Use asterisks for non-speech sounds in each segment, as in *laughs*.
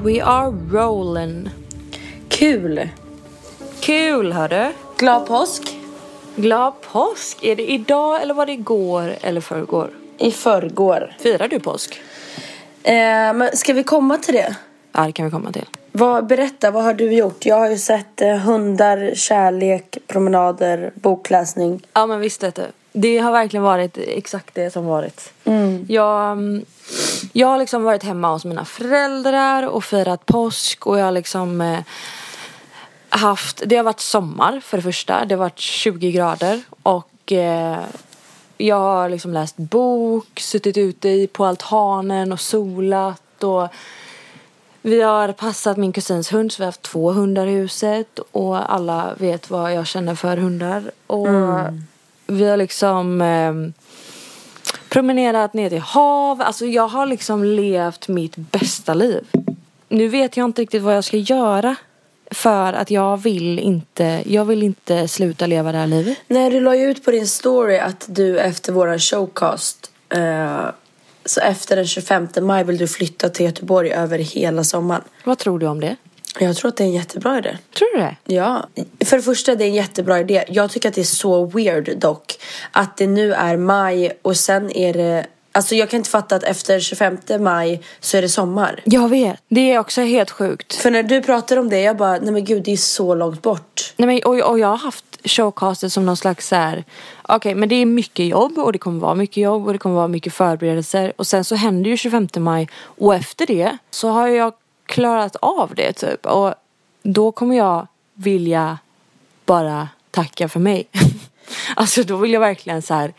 And we are rolling. Kul! Kul hörru. Glad påsk! Glad påsk. Är det idag eller var det igår eller förrgår? I förrgår. Firar du påsk? Eh, men ska vi komma till det? Ja, det kan vi komma till. Vad, berätta, vad har du gjort? Jag har ju sett eh, hundar, kärlek, promenader, bokläsning. Ja men visst vet du. Det har verkligen varit exakt det som varit. Jag, mm, jag har liksom varit hemma hos mina föräldrar och firat påsk och jag har liksom eh, haft, det har varit sommar för det första. Det har varit 20 grader och eh, jag har liksom läst bok, suttit ute i, på altanen och solat och vi har passat min kusins hund så vi har haft två hundar i huset och alla vet vad jag känner för hundar. Och vi har liksom eh, promenerat ner till hav. Alltså jag har liksom levt mitt bästa liv. Nu vet jag inte riktigt vad jag ska göra. För att jag vill inte, jag vill inte sluta leva det här livet. Nej, du la ju ut på din story att du efter våran showcast eh, så efter den 25 maj vill du flytta till Göteborg över hela sommaren. Vad tror du om det? Jag tror att det är en jättebra idé. Tror du det? Ja, för det första det är en jättebra idé. Jag tycker att det är så weird dock. Att det nu är maj och sen är det... Alltså jag kan inte fatta att efter 25 maj så är det sommar. Jag vet. Det är också helt sjukt. För när du pratar om det, jag bara, nej men gud det är så långt bort. Nej, men, och, och jag har haft showcastet som någon slags så här. Okej men det är mycket jobb och det kommer vara mycket jobb och det kommer vara mycket förberedelser. Och sen så händer ju 25 maj och efter det så har jag klarat av det typ. Och då kommer jag vilja bara tacka för mig. *laughs* alltså då vill jag verkligen så här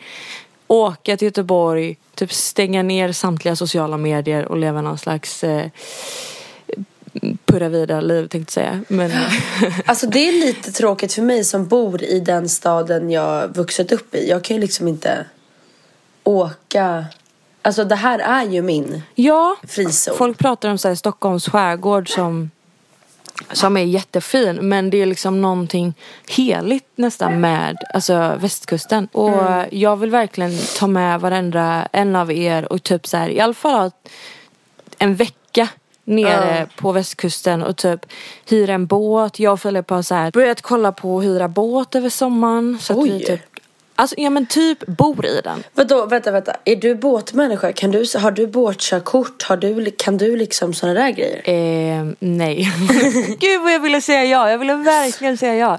åka till Göteborg, typ stänga ner samtliga sociala medier och leva någon slags eh, purra vidare liv tänkte jag säga. Men *laughs* Alltså det är lite tråkigt för mig som bor i den staden jag vuxit upp i. Jag kan ju liksom inte åka. Alltså det här är ju min ja, frizon. folk pratar om så här, Stockholms skärgård som som är jättefin men det är liksom någonting heligt nästan med alltså västkusten. Och jag vill verkligen ta med varenda en av er och typ så här i alla fall en vecka nere på västkusten och typ hyra en båt. Jag och Filip har så här börjat kolla på att hyra båt över sommaren. Så att vi Oj. typ, alltså ja men typ bor i den. Vadå, vänta, vänta. Är du båtmänniska? Kan du, har du båtkörkort? Har du, kan du liksom såna där grejer? Eh, nej. *laughs* Gud vad jag ville säga ja. Jag ville verkligen säga ja.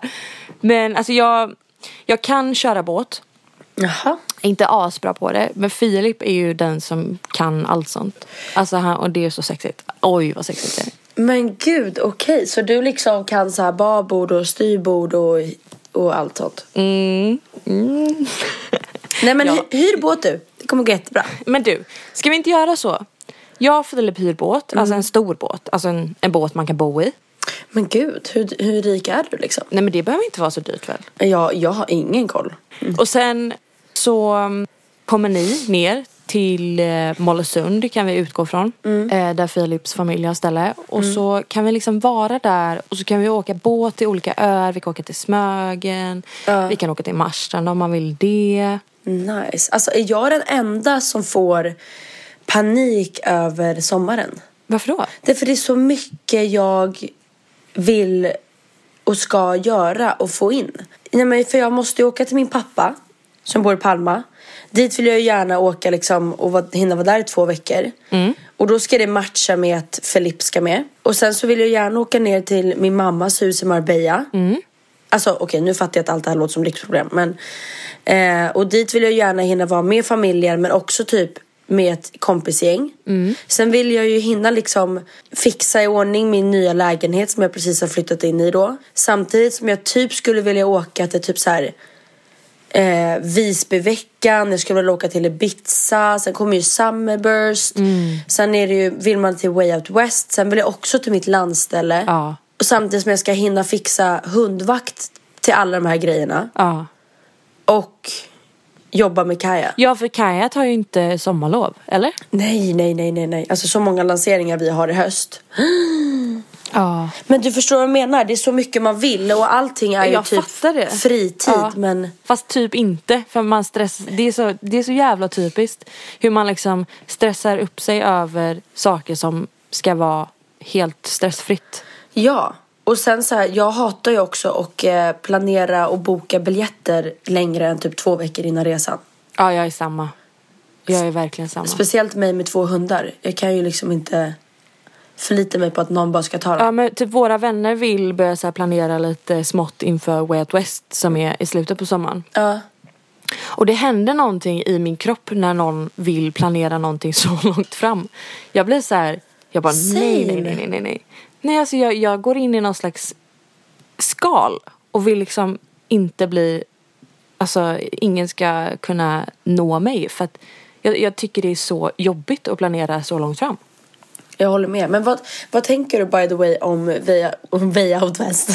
Men alltså jag, jag kan köra båt. Jaha. Inte asbra på det. Men Filip är ju den som kan allt sånt. Alltså han, och det är så sexigt. Oj vad sexigt det är. Men gud, okej. Så du liksom kan så här babord och styrbord och, och allt sånt? Mm. Mm. *laughs* Nej men Ja. hy, hyr båt du. Det kommer gå jättebra. Men du, ska vi inte göra så? Jag och Filip hyr båt, alltså en stor båt. Alltså en, en båt man kan bo i. Men gud, hur, hur rik är du liksom? Nej men det behöver inte vara så dyrt väl? Jag, jag har ingen koll. Och sen så kommer ni ner till eh, Mollösund kan vi utgå från. Eh, där Philips familj har ställe. Och så kan vi liksom vara där och så kan vi åka båt till olika öar. Vi kan åka till Smögen. Vi kan åka till Marstrand om man vill det. Nice. Alltså är jag den enda som får panik över sommaren. Varför då? Därför det är så mycket jag vill och ska göra och få in. Nej, men för jag måste ju åka till min pappa som bor i Palma. Dit vill jag gärna åka liksom och hinna vara där i två veckor. Och då ska det matcha med att Felipe ska med. Och sen så vill jag gärna åka ner till min mammas hus i Marbella. Alltså okej, nu fattar jag att allt det här låter som lyxproblem. Men, eh, och dit vill jag gärna hinna vara med familjen men också typ med ett kompisgäng. Sen vill jag ju hinna liksom fixa i ordning min nya lägenhet som jag precis har flyttat in i då. Samtidigt som jag typ skulle vilja åka till typ så här eh, Visbyveckan, jag skulle vilja åka till Ibiza, sen kommer ju Summerburst. Sen är det ju, vill man till Way Out West, sen vill jag också till mitt landställe. Ja. Och samtidigt som jag ska hinna fixa hundvakt till alla de här grejerna. Ja. Och jobba med Kaja. Ja, för Kaja tar ju inte sommarlov, eller? Nej, nej, nej, nej, nej. Alltså så många lanseringar vi har i höst. Ja. Men du förstår vad jag menar, det är så mycket man vill och allting är ju Jag typ fritid. Ja. Men Fast typ inte, för man stress, det, är så, det är så jävla typiskt hur man liksom stressar upp sig över saker som ska vara helt stressfritt. ja. Och sen så här, jag hatar ju också att eh, planera och boka biljetter längre än typ två veckor innan resan. Ja, jag är samma. Jag är verkligen samma. Speciellt mig med två hundar. Jag kan ju liksom inte förlita mig på att någon bara ska ta dem. Ja men typ våra vänner vill börja så planera lite smått inför Way Out West som är i slutet på sommaren. Ja. Och det händer någonting i min kropp när någon vill planera någonting *laughs* så långt fram. Jag blir så här, jag bara nej, nej, nej, nej, nej, nej. Nej alltså jag, jag går in i någon slags skal och vill liksom inte bli, alltså ingen ska kunna nå mig för att jag, jag tycker det är så jobbigt att planera så långt fram. Jag håller med. Men vad, vad tänker du by the way om Way, om way Out West?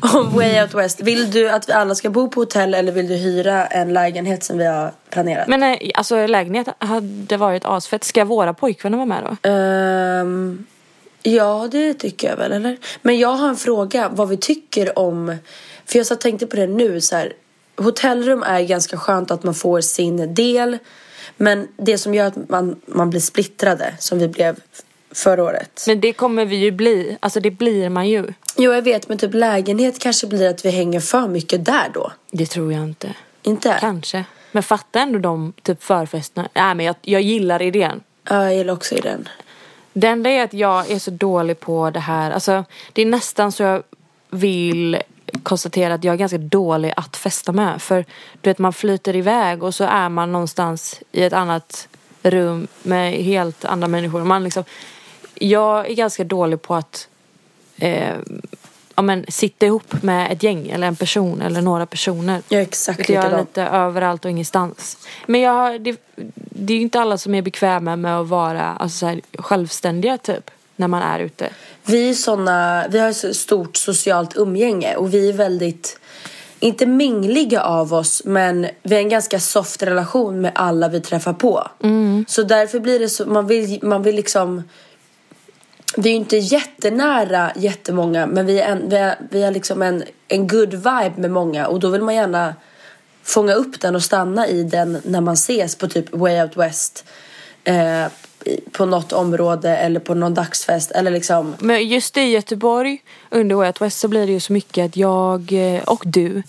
*laughs* om Way Out West. Vill du att vi alla ska bo på hotell eller vill du hyra en lägenhet som vi har planerat? Men eh, alltså lägenhet hade varit asfett. Ska våra pojkvänner vara med då? Ehm, ja, det tycker jag väl, eller? Men jag har en fråga vad vi tycker om... För jag så tänkte på det nu, så här. Hotellrum är ganska skönt att man får sin del. Men det som gör att man, man blir splittrade, som vi blev förra året. Men det kommer vi ju bli. Alltså det blir man ju. Jo, jag vet, men typ lägenhet kanske blir att vi hänger för mycket där då. Det tror jag inte. Inte? Kanske. Men fatta ändå de typ förfesterna. Nej men jag, jag gillar idén. Ja, jag gillar också i den. Det enda är att jag är så dålig på det här. Alltså det är nästan så jag vill konstatera att jag är ganska dålig att festa med. För du vet man flyter iväg och så är man någonstans i ett annat rum med helt andra människor. Man liksom, jag är ganska dålig på att eh, ja, men, sitta ihop med ett gäng eller en person eller några personer. Jag är exakt jag är lite överallt och ingenstans. Men jag, det, det är ju inte alla som är bekväma med att vara alltså, så här, självständiga typ. När man är ute. Vi är såna, vi har ett stort socialt umgänge och vi är väldigt, inte mingliga av oss men vi har en ganska soft relation med alla vi träffar på. Så därför blir det så, man vill, man vill liksom vi är ju inte jättenära jättemånga men vi, är en, vi, är, vi har liksom en, en good vibe med många och då vill man gärna fånga upp den och stanna i den när man ses på typ Way Out West eh, på något område eller på någon dagsfest eller liksom Men just i Göteborg under Way Out West så blir det ju så mycket att jag eh, och du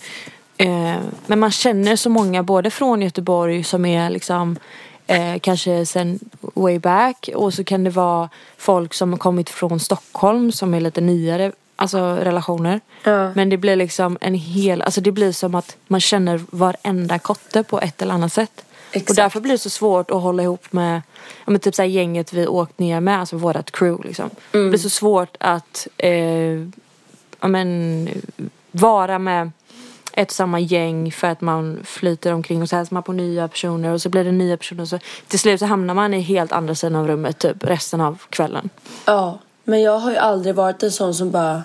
eh, Men man känner så många både från Göteborg som är liksom eh, kanske sen way back och så kan det vara folk som har kommit från Stockholm som är lite nyare Alltså relationer. Ja. Men det blir liksom en hel, alltså det blir som att man känner varenda kotte på ett eller annat sätt. Exakt. Och därför blir det så svårt att hålla ihop med, ja men typ så gänget vi åkt ner med, alltså vårat crew liksom. Det blir så svårt att, eh, ja men, vara med ett och samma gäng för att man flyter omkring och så hälsar man på nya personer och så blir det nya personer så till slut så hamnar man i helt andra sidan av rummet typ resten av kvällen. Ja, men jag har ju aldrig varit en sån som bara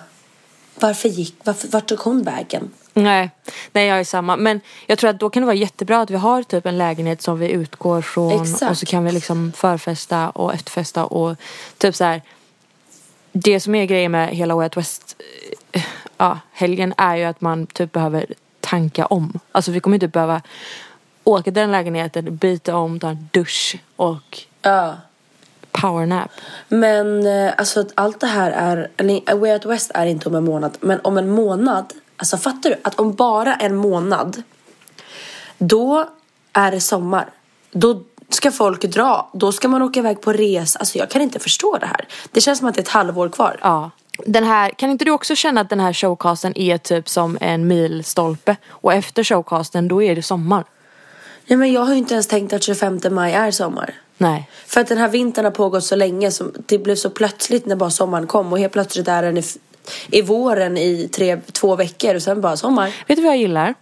Varför gick, varför, vart tog hon vägen? Nej, nej jag är samma. Men jag tror att då kan det vara jättebra att vi har typ en lägenhet som vi utgår från Exakt. och så kan vi liksom förfesta och efterfesta och typ så här. Det som är grejen med hela Way Out West eh, ja, helgen är ju att man typ behöver tanka om. Alltså vi kommer inte behöva åka till den lägenheten, byta om, ta en dusch och Ja. Powernap. Men eh, alltså att allt det här är, eller Way Out West är inte om en månad, men om en månad, alltså fattar du? Att om bara en månad, då är det sommar. Då ska folk dra, då ska man åka iväg på resa. Alltså jag kan inte förstå det här. Det känns som att det är ett halvår kvar. Ja. Den här, kan inte du också känna att den här showcasten är typ som en milstolpe? Och efter showcasten då är det sommar. Ja, men jag har ju inte ens tänkt att 25 maj är sommar. Nej. För att den här vintern har pågått så länge, så det blev så plötsligt när bara sommaren kom och helt plötsligt är den i, i våren i tre, två veckor och sen bara sommar. Vet du vad jag gillar?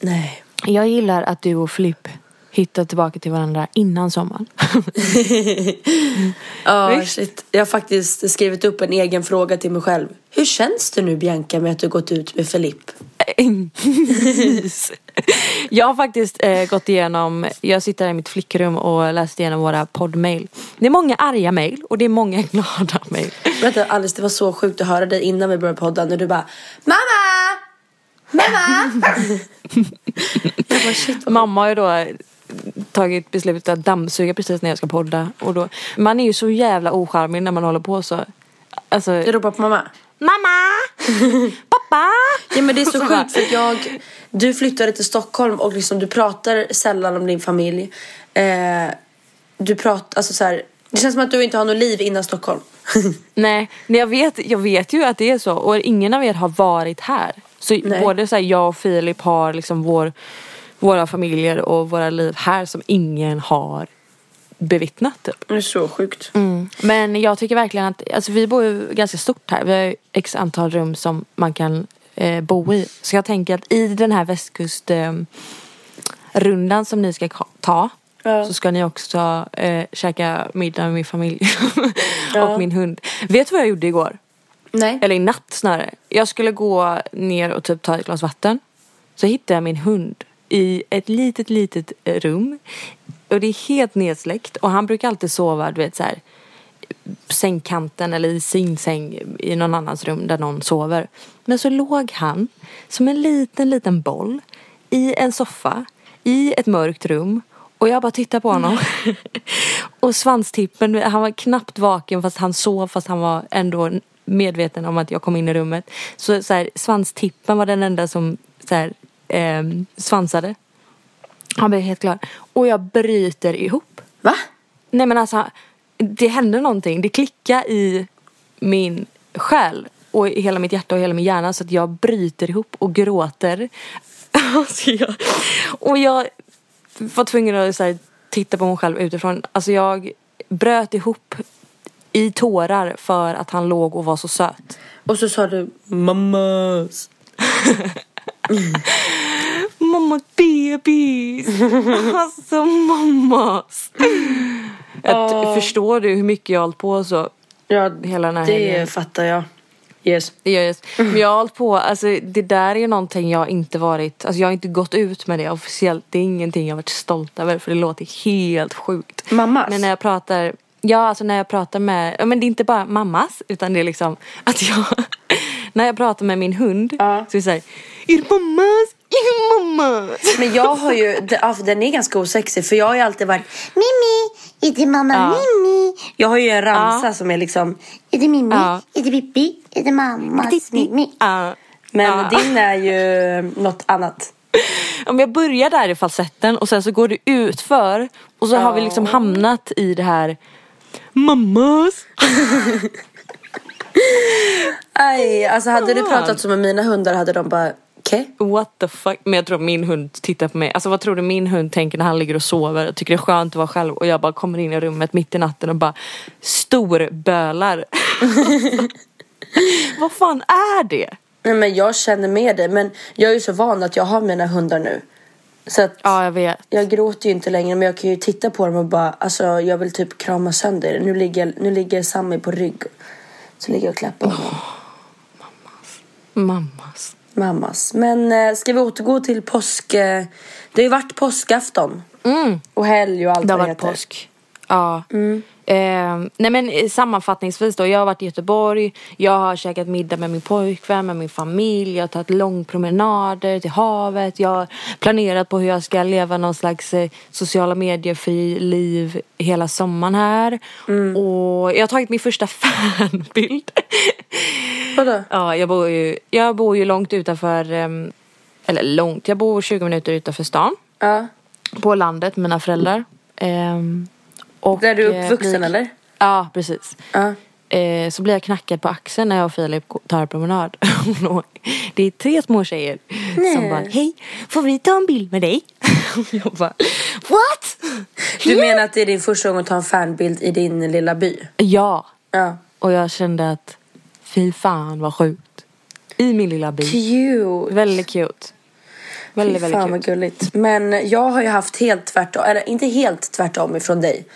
Nej. Jag gillar att du och Flipp hittar tillbaka till varandra innan sommaren. *laughs* Ja, Visst. shit. Jag har faktiskt skrivit upp en egen fråga till mig själv. Hur känns det nu Bianca med att du gått ut med Filipp? Jag har faktiskt eh, gått igenom, jag sitter här i mitt flickrum och läst igenom våra poddmail. Det är många arga mail och det är många *laughs* glada mail. Vänta Alice, det var så sjukt att höra dig innan vi började podda när du bara Mamma! Mamma! jag bara shit vad Mamma har ju då tagit beslutet att dammsuga precis när jag ska podda. Och då, man är ju så jävla ocharmig när man håller på så. Alltså, Jag ropar på mamma. Mamma! *laughs* Pappa! Ja men det är så här. sjukt för att jag Du flyttade till Stockholm och liksom du pratar sällan om din familj eh, Du pratar, alltså så här, Det känns som att du inte har något liv innan Stockholm *laughs* Nej, men jag vet, jag vet ju att det är så och ingen av er har varit här. Så Nej. både så här, jag och Filip har liksom vår, våra familjer och våra liv här som ingen har bevittnat typ. Det är så sjukt Men jag tycker verkligen att, alltså vi bor ju ganska stort här. Vi har ju x antal rum som man kan eh, bo i. Så jag tänker att i den här västkust eh, som ni ska ka- ta Ja. så ska ni också eh, käka middag med min familj *laughs* Ja. och min hund. Vet du vad jag gjorde igår? Nej Eller i natt snarare. Jag skulle gå ner och typ ta ett glas vatten. Så hittade jag min hund i ett litet, litet eh, rum. Och det är helt nedsläckt. Och han brukar alltid sova, du vet så här sängkanten eller i sin säng i någon annans rum där någon sover. Men så låg han som en liten, liten boll i en soffa i ett mörkt rum och jag bara tittade på honom. *laughs* och svanstippen, han var knappt vaken fast han sov fast han var ändå medveten om att jag kom in i rummet. Så, så här, svanstippen var den enda som så här, ehm, svansade. Han blev helt klar. Och jag bryter ihop. Va? Nej men alltså, det hände någonting. Det klickade i min själ och i hela mitt hjärta och hela min hjärna så att jag bryter ihop och gråter. *laughs* Alltså jag, och jag var tvungen att här, titta på mig själv utifrån. Alltså jag bröt ihop i tårar för att han låg och var så söt. Och så sa du mammas *laughs* Mamma bebis! *laughs* alltså mammas! Jag förstår du hur mycket jag har hållit på så Ja hela den här det helgen? fattar jag Yes just. *laughs* Men jag har hållit på, alltså det där är ju någonting jag inte varit, alltså jag har inte gått ut med det officiellt. Det är ingenting jag varit stolt över för det låter helt sjukt. Mammas? Men när jag pratar, ja alltså när jag pratar med, men det är inte bara mammas utan det är liksom att jag, *laughs* när jag pratar med min hund Ja. så är det såhär, är det mammas? Mammas? Men jag har ju, alltså, den är ganska osexig för jag har ju alltid varit Mimmi, är det mamma Ja. Mimmi? Jag har ju en ramsa Ja. som är liksom Är det Mimmi? Ja. Är det Pippi? Är det mammas Mimmi? Ja. Men Ja. din är ju något annat. Om jag börjar där i falsetten och sen så går det ut för och så har vi liksom hamnat i det här Mammas! *laughs* Aj, alltså hade du pratat som med mina hundar hade de bara Okej? What the fuck? Men jag tror min hund tittar på mig. Alltså vad tror du min hund tänker när han ligger och sover? Jag tycker det är skönt att vara själv och jag bara kommer in i rummet mitt i natten och bara storbölar. *laughs* vad fan är det? Nej men jag känner med dig men jag är ju så van att jag har mina hundar nu. Så att Ja jag vet. jag gråter ju inte längre men jag kan ju titta på dem och bara alltså jag vill typ krama sönder det. Nu ligger, nu ligger Sammy på rygg. Så ligger jag och klappar honom. Mammas. Mammas. Men eh, ska vi återgå till påsk? Eh, det har ju varit påskafton. Mm. Och helg och allt Det har varit heter. påsk. Ja. Eh, nej men eh, sammanfattningsvis då, jag har varit i Göteborg, jag har käkat middag med min pojkvän, med min familj, jag har tagit långpromenader till havet, jag har planerat på hur jag ska leva någon slags eh, sociala medier-fri liv hela sommaren här. Mm. Och jag har tagit min första *laughs* fanbild. Vadå? ja, jag bor ju, jag bor ju långt utanför, eh, eller långt, jag bor 20 minuter utanför stan. Ja. På landet mina föräldrar. Ehm, och, Där du är eh, uppvuxen blir- eller? Ja, precis. Ja. Eh, så blir jag knackad på axeln när jag och Filip tar en promenad. *laughs* det är tre små tjejer som bara, hej, får vi ta en bild med dig? *laughs* Jag bara, what? Du menar att det är din första gång att ta en fanbild i din lilla by? Ja, Ja. och jag kände att fy fan vad sjukt. I min lilla by. Cute. Väldigt cute. Väldigt, Fy väldigt fan vad cute. gulligt. Men jag har ju haft helt tvärtom, eller inte helt tvärtom ifrån dig.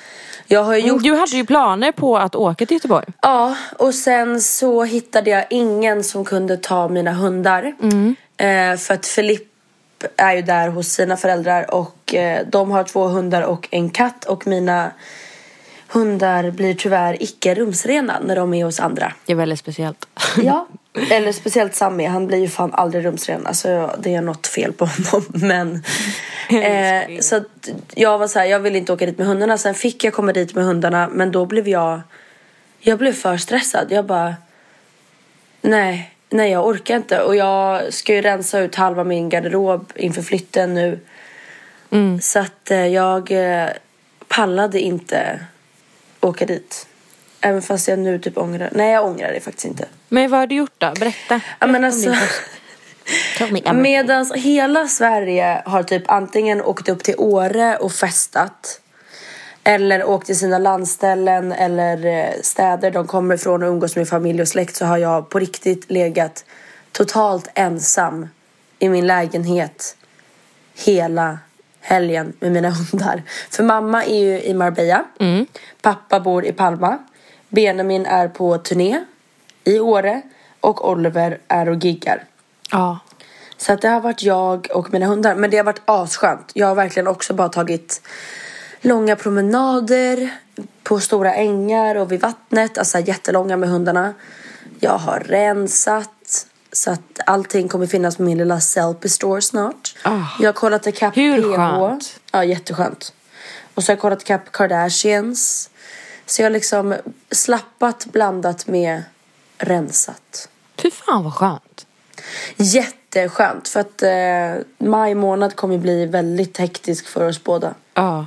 Jag har ju gjort, Du hade ju planer på att åka till Göteborg. ja och sen så hittade jag ingen som kunde ta mina hundar. Mm. Eh, för att Filip är ju där hos sina föräldrar och eh, de har två hundar och en katt och mina hundar blir tyvärr icke rumsrena när de är hos andra. Det är väldigt speciellt. *laughs* Ja, *laughs* eller speciellt Sammy. Han blir ju fan aldrig rumsren. Alltså det är något fel på honom. *laughs* Men, eh, så jag var så här, jag ville inte åka dit med hundarna. Sen fick jag komma dit med hundarna. Men då blev jag, jag blev för stressad. Jag bara, nej, nej jag orkar inte. Och jag ska ju rensa ut halva min garderob inför flytten nu. Så att eh, jag eh, pallade inte åka dit. Även fast jag nu typ ångrar. Nej jag ångrar det faktiskt inte. Men vad har du gjort då? Berätta. Ja, men alltså. Medan hela Sverige har typ antingen åkt upp till Åre och festat. Eller åkt till sina landställen eller eh, städer de kommer ifrån och umgås med familj och släkt så har jag på riktigt legat totalt ensam i min lägenhet hela helgen med mina *laughs* hundar. För mamma är ju i Marbella. Pappa bor i Palma. Benjamin är på turné i Åre. Och Oliver är och giggar. Ja. Så att det har varit jag och mina hundar. Men det har varit asskönt. Jag har verkligen också bara tagit långa promenader på stora ängar och vid vattnet. Alltså jättelånga med hundarna. Jag har rensat. Så att allting kommer finnas på min lilla Sellpy store snart. Ah. Jag har kollat ikapp Hur PH. skönt? Ja, jätteskönt. Och så har jag kollat ikapp Kardashians. Så jag har liksom slappat blandat med rensat. Fy fan vad skönt. Jätteskönt för att eh, maj månad kommer bli väldigt hektisk för oss båda. Ja.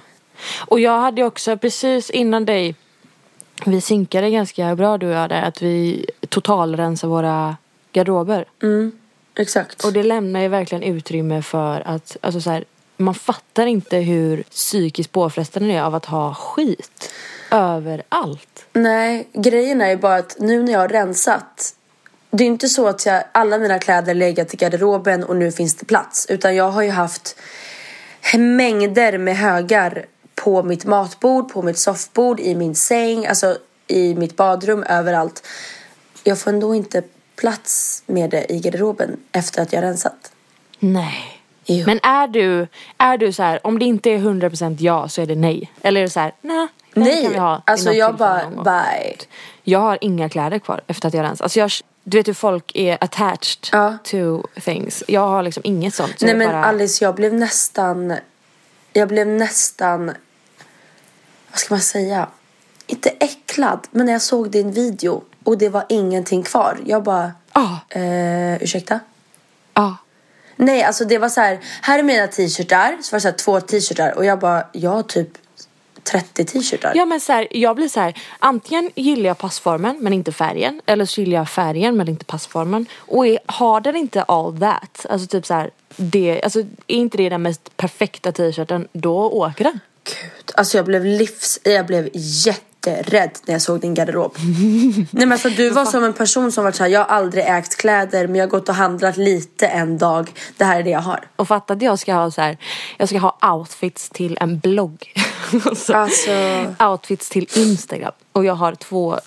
Och jag hade också precis innan dig, vi synkade ganska bra du och jag där, att vi totalrensar våra garderober. Exakt. Och det lämnar ju verkligen utrymme för att, alltså så här, man fattar inte hur psykiskt påfrestande det är av att ha skit överallt. Nej, grejen är ju bara att nu när jag har rensat det är inte så att jag, alla mina kläder legat i garderoben och nu finns det plats. Utan jag har ju haft mängder med högar på mitt matbord, på mitt soffbord, i min säng, alltså i mitt badrum, överallt. Jag får ändå inte plats med det i garderoben efter att jag rensat. Nej. Jo. Men är du, är du så här, om det inte är 100% ja så är det nej? Eller är det så här, nej, Nej, kan vi ha alltså jag bara, någon gång." bye. Jag har inga kläder kvar efter att jag rensat. Alltså jag, du vet hur folk är attached Ja. to things. Jag har liksom inget sånt. Så Nej men bara, Alice, jag blev nästan... Jag blev nästan... Vad ska man säga? Inte äcklad, men när jag såg din video och det var ingenting kvar. Jag bara... Ja, Eh, ursäkta? ja. Nej, alltså det var så här. Här är mina t-shirtar. Så var det så här, två t-shirtar. Och jag bara, jag har typ 30 t-shirtar. Ja men så här, jag blir så här, antingen gillar jag passformen men inte färgen. Eller så gillar jag färgen men inte passformen. Och är, har den inte all that, alltså typ så här, det, alltså är inte det den mest perfekta t-shirten, då åker den. Gud, alltså jag blev livs... Jag blev jätterädd när jag såg din garderob. *laughs* Nej men alltså du var som en person som var så här, jag har aldrig ägt kläder men jag har gått och handlat lite en dag. Det här är det jag har. Och fatta att jag ska ha så här, jag ska ha outfits till en blogg. *laughs* Alltså, Alltså- Outfits till Instagram. Och jag har två,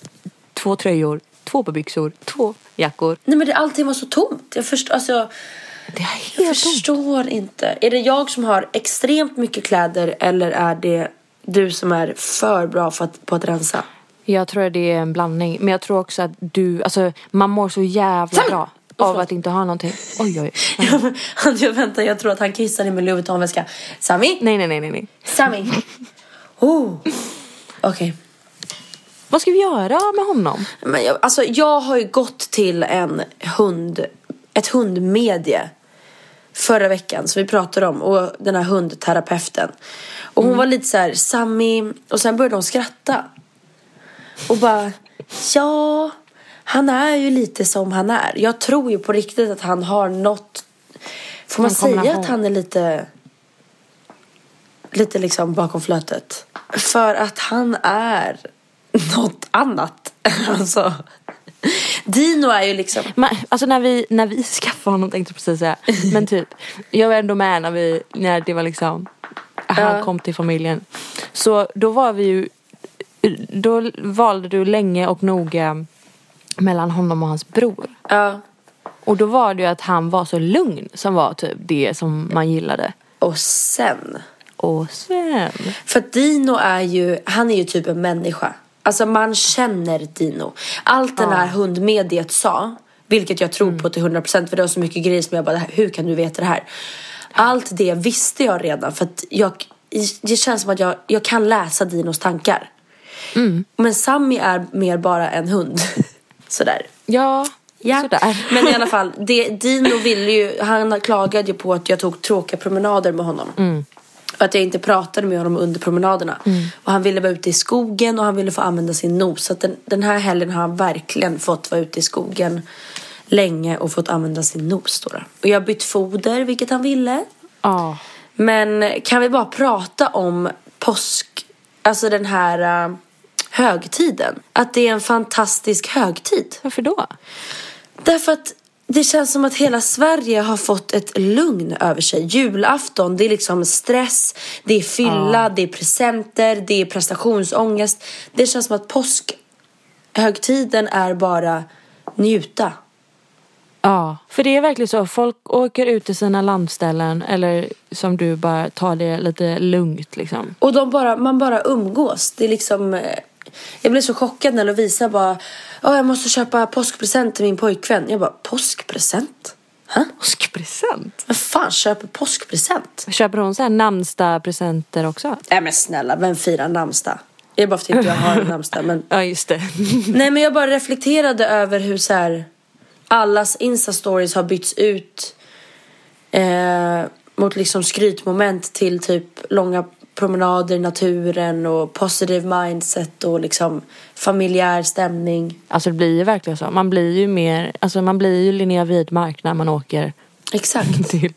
två tröjor, två par byxor, två jackor. Nej men det, allting var så tomt. Jag förstår, alltså, Det är jag förstår inte. Är det jag som har extremt mycket kläder eller är det du som är för bra för att, på att rensa? Jag tror att det är en blandning. Men jag tror också att du, alltså man mår så jävla Sam! bra av förlåt. att inte ha någonting. *laughs* Oj, oj. Han, jag väntar, jag tror att han kissar i min Louis Vuitton-väska. Sami? Nej, nej, nej, nej, nej. Sami? Oh. Okej. Vad ska vi göra med honom? Men jag, alltså, jag har ju gått till en hund, ett hundmedie förra veckan som vi pratade om och den här hundterapeuten. Och hon var lite så här, Sami, och sen började hon skratta. Och bara, ja, han är ju lite som han är. Jag tror ju på riktigt att han har något, får man säga att han är lite, lite liksom bakom flötet? För att han är något annat. *laughs* Alltså, Dino är ju liksom, Men, alltså när vi, när vi *laughs* skaffade honom tänkte jag precis säga. Men typ, jag var ändå med när vi, när det var liksom, han Ja. kom till familjen. Så då var vi ju, då valde du länge och noga mellan honom och hans bror. ja. Och då var det ju att han var så lugn som var typ det som man gillade. Och sen, Och sen, för att Dino är ju, han är ju typ en människa. Alltså man känner Dino. Allt den här hundmediet sa, vilket jag tror på till 100% för det var så mycket grejer som jag bara, hur kan du veta det här? Allt det visste jag redan för att jag, det känns som att jag, jag kan läsa Dinos tankar. Men Sammy är mer bara en hund. *laughs* Sådär. ja, Ja, sådär. men i alla *laughs* fall. Det, Dino ville ju, han klagade ju på att jag tog tråkiga promenader med honom. Och att jag inte pratade med honom under promenaderna. Och han ville vara ute i skogen och han ville få använda sin nos. Så den, den här helgen har han verkligen fått vara ute i skogen länge och fått använda sin nos. Då. Och jag har bytt foder, vilket han ville. Ja. Men kan vi bara prata om påsk, alltså den här uh, högtiden. Att det är en fantastisk högtid. Varför då? Därför att det känns som att hela Sverige har fått ett lugn över sig. Julafton, det är liksom stress, det är fylla, det är presenter, det är prestationsångest. Det känns som att påskhögtiden är bara njuta. Ja, för det är verkligen så. Folk åker ut till sina landställen eller som du bara tar det lite lugnt liksom. Och de bara, man bara umgås. Det är liksom... eh, Jag blev så chockad när Lovisa bara Åh, jag måste köpa påskpresent till min pojkvän. Jag bara, påskpresent? Hä? Påskpresent? Vem fan köper påskpresent? Köper hon så här namnsdag-presenter också? Nej men snälla, vem firar namnsdag? Är bara för att jag har en namnsdag. Men... *laughs* Ja, just det. Nej men jag bara reflekterade över hur så här allas instastories har bytts ut eh, mot liksom skrytmoment till typ långa promenader i naturen och positive mindset och liksom familjär stämning. Alltså det blir ju verkligen så. Man blir ju mer, alltså man blir ju Linnea Widmark när man åker Exakt. *laughs* till,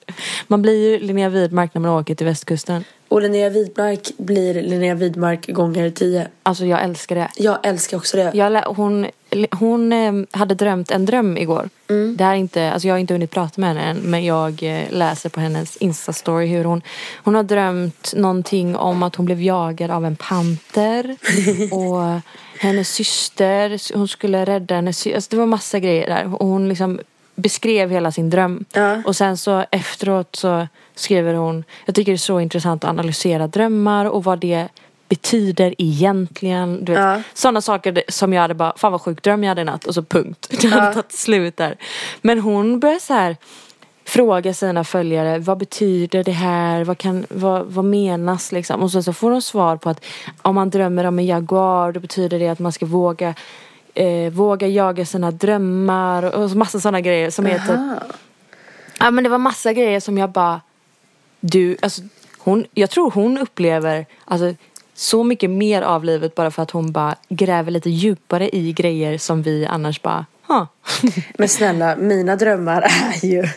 man blir ju Linnea Widmark när man åker till västkusten. Och Linnea Widmark blir Linnea Widmark gånger tio. Alltså jag älskar det. Jag älskar också det. Jag, hon hon eh, hade drömt en dröm igår. Det här är inte, alltså jag har inte hunnit prata med henne än men jag eh, läser på hennes instastory hur hon Hon har drömt någonting om att hon blev jagad av en panter *laughs* och hennes syster, hon skulle rädda hennes. Alltså det var massa grejer där och hon liksom beskrev hela sin dröm. Ja. Och sen så efteråt så skriver hon Jag tycker det är så intressant att analysera drömmar och vad det betyder egentligen. Du vet, Ja. Sådana saker som jag hade bara, fan vad sjuk dröm jag hade i natt och så punkt. *laughs* Det hade tagit slut där. Men hon börjar så här fråga sina följare, vad betyder det här? Vad, kan, vad, vad menas liksom? Och sen så får hon svar på att om man drömmer om en jaguar då betyder det att man ska våga eh, våga jaga sina drömmar och massa sådana grejer som är typ Ja men det var massa grejer som jag bara Du, alltså hon, jag tror hon upplever alltså, så mycket mer av livet bara för att hon bara gräver lite djupare i grejer som vi annars bara, ha. *laughs* Men snälla, mina drömmar är ju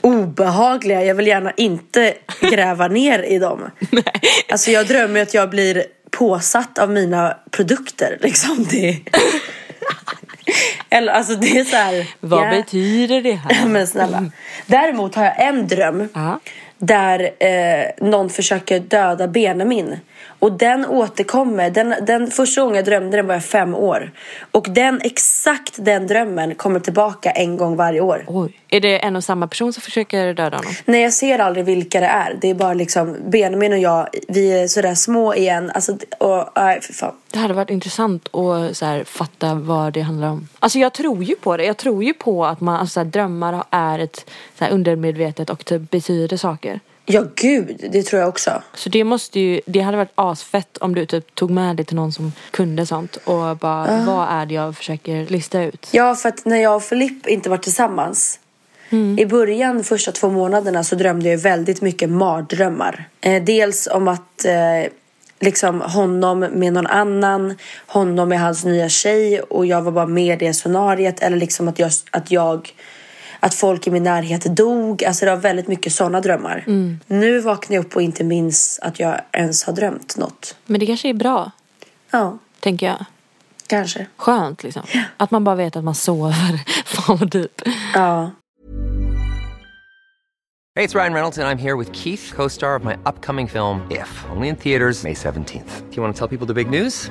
obehagliga. Jag vill gärna inte gräva ner i dem. *laughs* Alltså jag drömmer att jag blir påsatt av mina produkter. Liksom det. *laughs* Eller alltså det är så här. Vad ja. betyder det här? Men snälla. Däremot har jag en dröm. Ja. där eh, någon försöker döda Benjamin. Och den återkommer. Den, den första gången jag drömde den var jag fem år. Och den, exakt den drömmen kommer tillbaka en gång varje år. Oj. Är det en och samma person som försöker döda honom? Nej jag ser aldrig vilka det är. Det är bara liksom Benjamin och jag, vi är sådär små igen. Alltså, och, nej för fan. Det hade varit intressant att så här, fatta vad det handlar om. Alltså jag tror ju på det. Jag tror ju på att man, alltså, här, drömmar är ett så här, undermedvetet och typ betyder saker. Ja gud, det tror jag också. Så det måste ju, det hade varit asfett om du typ tog med det till någon som kunde sånt och bara, vad är det jag försöker lista ut? Ja, för att när jag och Filipp inte var tillsammans I början, första två månaderna, så drömde jag väldigt mycket mardrömmar. Eh, dels om att eh, liksom honom med någon annan, honom med hans nya tjej och jag var bara med i det scenariet. Eller liksom att jag, att jag att folk i min närhet dog. Alltså det var väldigt mycket sådana drömmar. Nu vaknar jag upp och inte minns att jag ens har drömt något. Men det kanske är bra, Ja, tänker jag. kanske. Skönt liksom. Att man bara vet att man sover. *laughs* Fan vad typ. Ja. Hey, it's Ryan Reynolds, and I'm here with Keith, co star of my upcoming film, If, only in theaters, May 17th. Do you want to tell people the big news?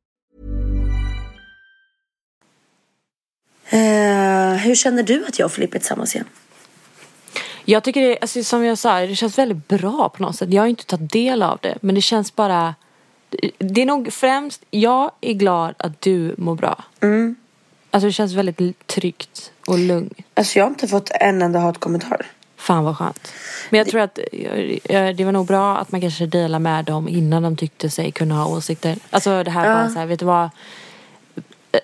Eh, hur känner du att jag och Filip är tillsammans igen? Jag tycker det, alltså, som jag sa, det känns väldigt bra på något sätt. Jag har inte tagit del av det. Men det känns bara... Det är nog främst, jag är glad att du mår bra. Mm. Alltså det känns väldigt tryggt och lugnt. Alltså jag har inte fått en enda hatkommentar. Fan vad skönt. Men jag tror att det var nog bra att man kanske delar med dem innan de tyckte sig kunna ha åsikter. Alltså det här bara så här, vet du vad?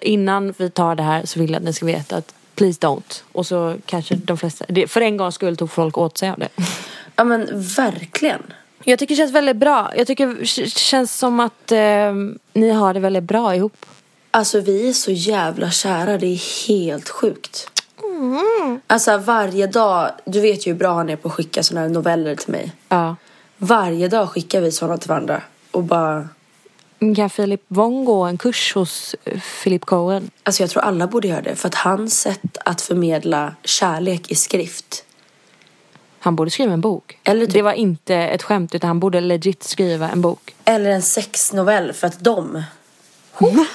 Innan vi tar det här så vill jag att ni ska veta att please don't. Och så kanske de flesta, för en gångs skull tog folk åt sig av det. *laughs* Ja men verkligen. Jag tycker det känns väldigt bra. Jag tycker det känns som att eh, ni har det väldigt bra ihop. Alltså vi är så jävla kära, det är helt sjukt. Alltså varje dag, du vet ju hur bra han är på att skicka såna här noveller till mig. Ja. Varje dag skickar vi såna till varandra. Och bara, Kan Filip Wong gå en kurs hos eh, Philip Cohen? alltså jag tror alla borde göra det. För att hans sätt att förmedla kärlek i skrift. Han borde skriva en bok. Eller typ- Det var inte ett skämt utan han borde legit skriva en bok. Eller en sexnovell för att de, *laughs*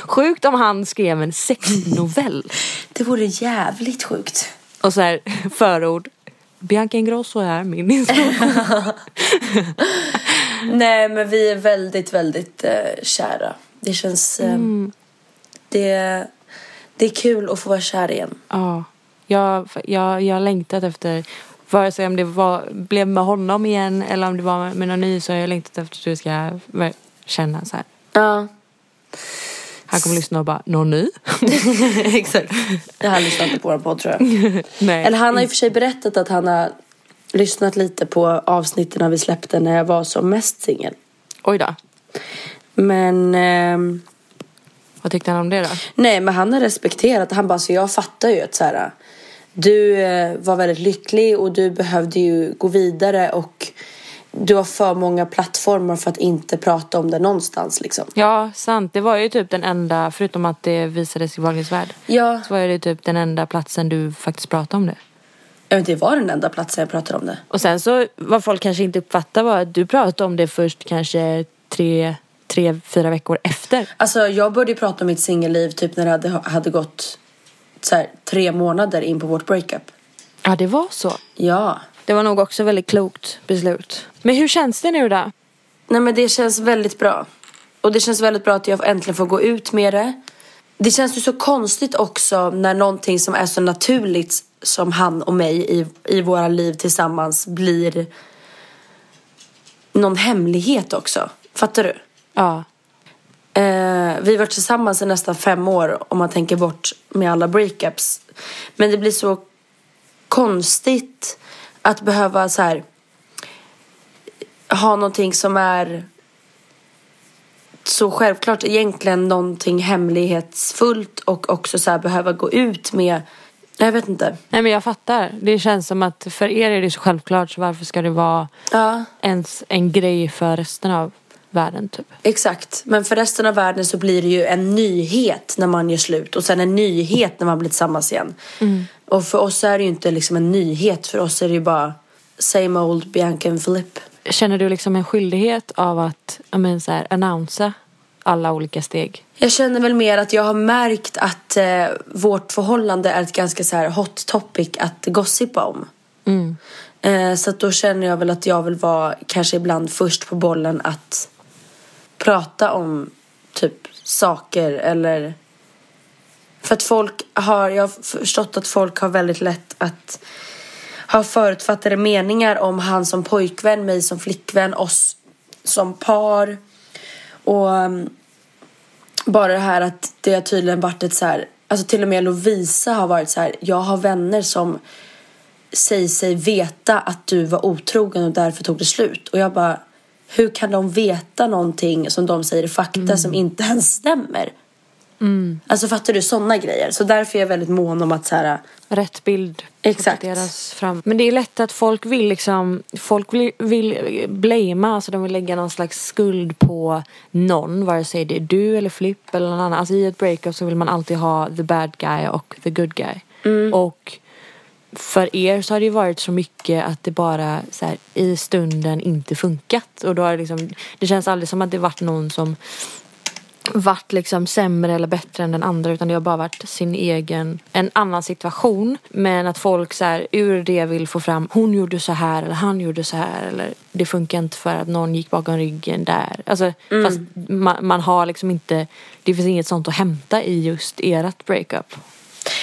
Sjukt om han skrev en sexnovell. det vore jävligt sjukt. Och så här förord. Bianca Ingrosso är min inspiration. *laughs* Nej men vi är väldigt, väldigt eh, kära. Det känns, eh, det, det är kul att få vara kär igen. Ja. Jag, jag, jag har längtat efter, vare sig om det var, blev med honom igen eller om det var med någon ny så har jag längtat efter att du ska känna så här. Ja, Han kommer lyssna och bara, någon ny? *laughs* exakt. *laughs* Jag har lyssnat inte på vår podd tror jag. *laughs* Nej. Eller han har ju för sig berättat att han har lyssnat lite på avsnitten vi släppte när jag var som mest singel. Oj då. Men ehm, Vad tyckte han om det då? nej, men han har respekterat. Han bara, så jag fattar ju att så här, du eh, var väldigt lycklig och du behövde ju gå vidare och du har för många plattformar för att inte prata om det någonstans liksom. Ja, sant. Det var ju typ den enda, förutom att det visades i Wahlgrens värld. Ja, Så var det typ den enda platsen du faktiskt pratade om det. Jag vet inte, det var den enda platsen jag pratade om det. Och sen så, vad folk kanske inte uppfattar var att du pratade om det först kanske tre, tre fyra veckor efter. Alltså jag började ju prata om mitt singelliv typ när det hade, hade gått så här, tre månader in på vårt breakup. Ja, det var så. Ja. Det var nog också väldigt klokt beslut. Men hur känns det nu då? Nej men det känns väldigt bra. Och det känns väldigt bra att jag äntligen får gå ut med det. Det känns ju så konstigt också när någonting som är så naturligt som han och mig i, i våra liv tillsammans blir någon hemlighet också. Fattar du? Ja. Eh, vi har varit tillsammans i nästan fem år om man tänker bort med alla breakups. Men det blir så konstigt att behöva så här ha någonting som är så självklart egentligen någonting hemlighetsfullt och också så här behöva gå ut med jag vet inte. Nej men jag fattar. Det känns som att för er är det så självklart så varför ska det vara Ja, ens en grej för resten av världen typ. exakt. Men för resten av världen så blir det ju en nyhet när man gör slut och sen en nyhet när man blir tillsammans igen. Och för oss är det ju inte liksom en nyhet. För oss är det ju bara same old Bianca and Philip. Känner du liksom en skyldighet av att men, så här, annonsa alla olika steg? Jag känner väl mer att jag har märkt att eh, vårt förhållande är ett ganska så här hot topic att gossipa om. Eh, så då känner jag väl att jag vill vara kanske ibland först på bollen att prata om typ saker eller för att folk har, jag har förstått att folk har väldigt lätt att ha förutfattade meningar om han som pojkvän, mig som flickvän, oss som par. Och um, bara det här att det har tydligen varit ett så här, alltså till och med Lovisa har varit så här, jag har vänner som säger sig veta att du var otrogen och därför tog det slut. Och jag bara, hur kan de veta någonting som de säger är fakta som inte ens stämmer? Alltså fattar du sådana grejer? Så därför är jag väldigt mån om att så här, Rätt bild Exakt. fram. Men det är lätt att folk vill liksom, folk vill, vill blamea, alltså de vill lägga någon slags skuld på någon, vare sig det är du eller Flipp eller någon annan. Alltså i ett breakup så vill man alltid ha the bad guy och the good guy. Och för er så har det ju varit så mycket att det bara så här, i stunden inte funkat. Och då har det liksom, det känns aldrig som att det varit någon som varit liksom sämre eller bättre än den andra utan det har bara varit sin egen, en annan situation. Men att folk så här, ur det vill få fram hon gjorde så här eller han gjorde så här eller det funkar inte för att någon gick bakom ryggen där. Alltså fast man, man har liksom inte, det finns inget sånt att hämta i just ert breakup.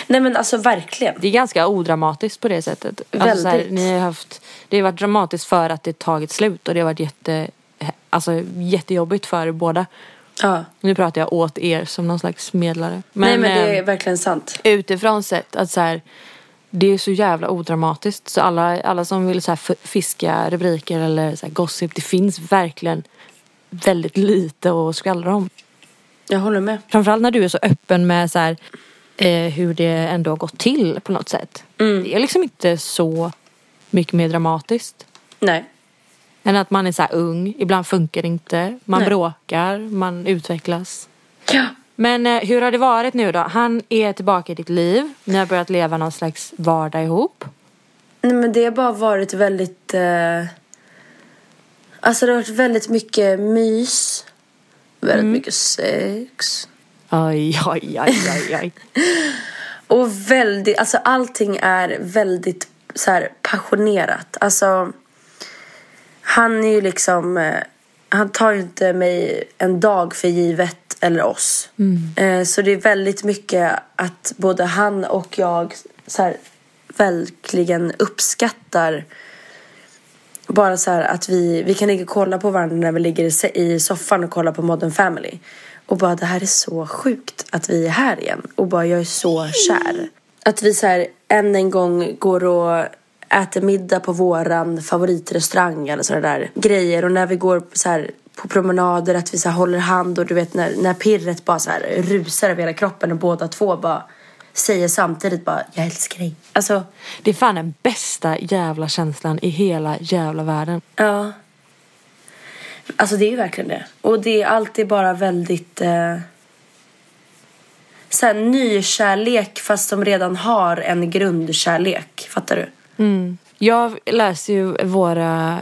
nej men alltså verkligen. Det är ganska odramatiskt på det sättet. Alltså så här, Väldigt. ni har haft, det har varit dramatiskt för att det tagit slut och det har varit jätte, alltså, jättejobbigt för er båda. Ja. Nu pratar jag åt er som någon slags medlare. nej men det är verkligen sant. utifrån sett att så här, det är så jävla odramatiskt. Så alla, alla som vill så här fiska rubriker eller så här gossip, det finns verkligen väldigt lite att skvallra om. Jag håller med. Framförallt när du är så öppen med så här, eh, hur det ändå har gått till på något sätt. Det är liksom inte så mycket mer dramatiskt. Nej. Än att man är så ung, ibland funkar det inte, man Nej. bråkar, man utvecklas. Ja. Men eh, hur har det varit nu då? Han är tillbaka i ditt liv. Ni har börjat leva någon slags vardag ihop. Nej men det har bara varit väldigt... Eh... Alltså det har varit väldigt mycket mys. Väldigt mycket sex. Oj, oj, oj, oj, oj. Och väldigt, alltså allting är väldigt så här passionerat. Alltså han är ju liksom, eh, han tar ju inte mig en dag för givet eller oss. Eh, så det är väldigt mycket att både han och jag så här, verkligen uppskattar bara så här att vi, vi kan ligga och kolla på varandra när vi ligger i soffan och kollar på Modern Family. Och bara det här är så sjukt att vi är här igen. Och bara jag är så kär. Att vi så här än en gång går och äter middag på våran favoritrestaurang eller sådana där grejer. Och när vi går så här på promenader att vi så här håller hand och du vet när, när pirret bara så här rusar över hela kroppen och båda två bara säger samtidigt bara jag älskar dig. Alltså Det är fan den bästa jävla känslan i hela jävla världen. Ja. Alltså det är ju verkligen det. Och det är alltid bara väldigt... Eh, så här, nykärlek fast de redan har en grundkärlek. Fattar du? Mm. Jag läste ju våra,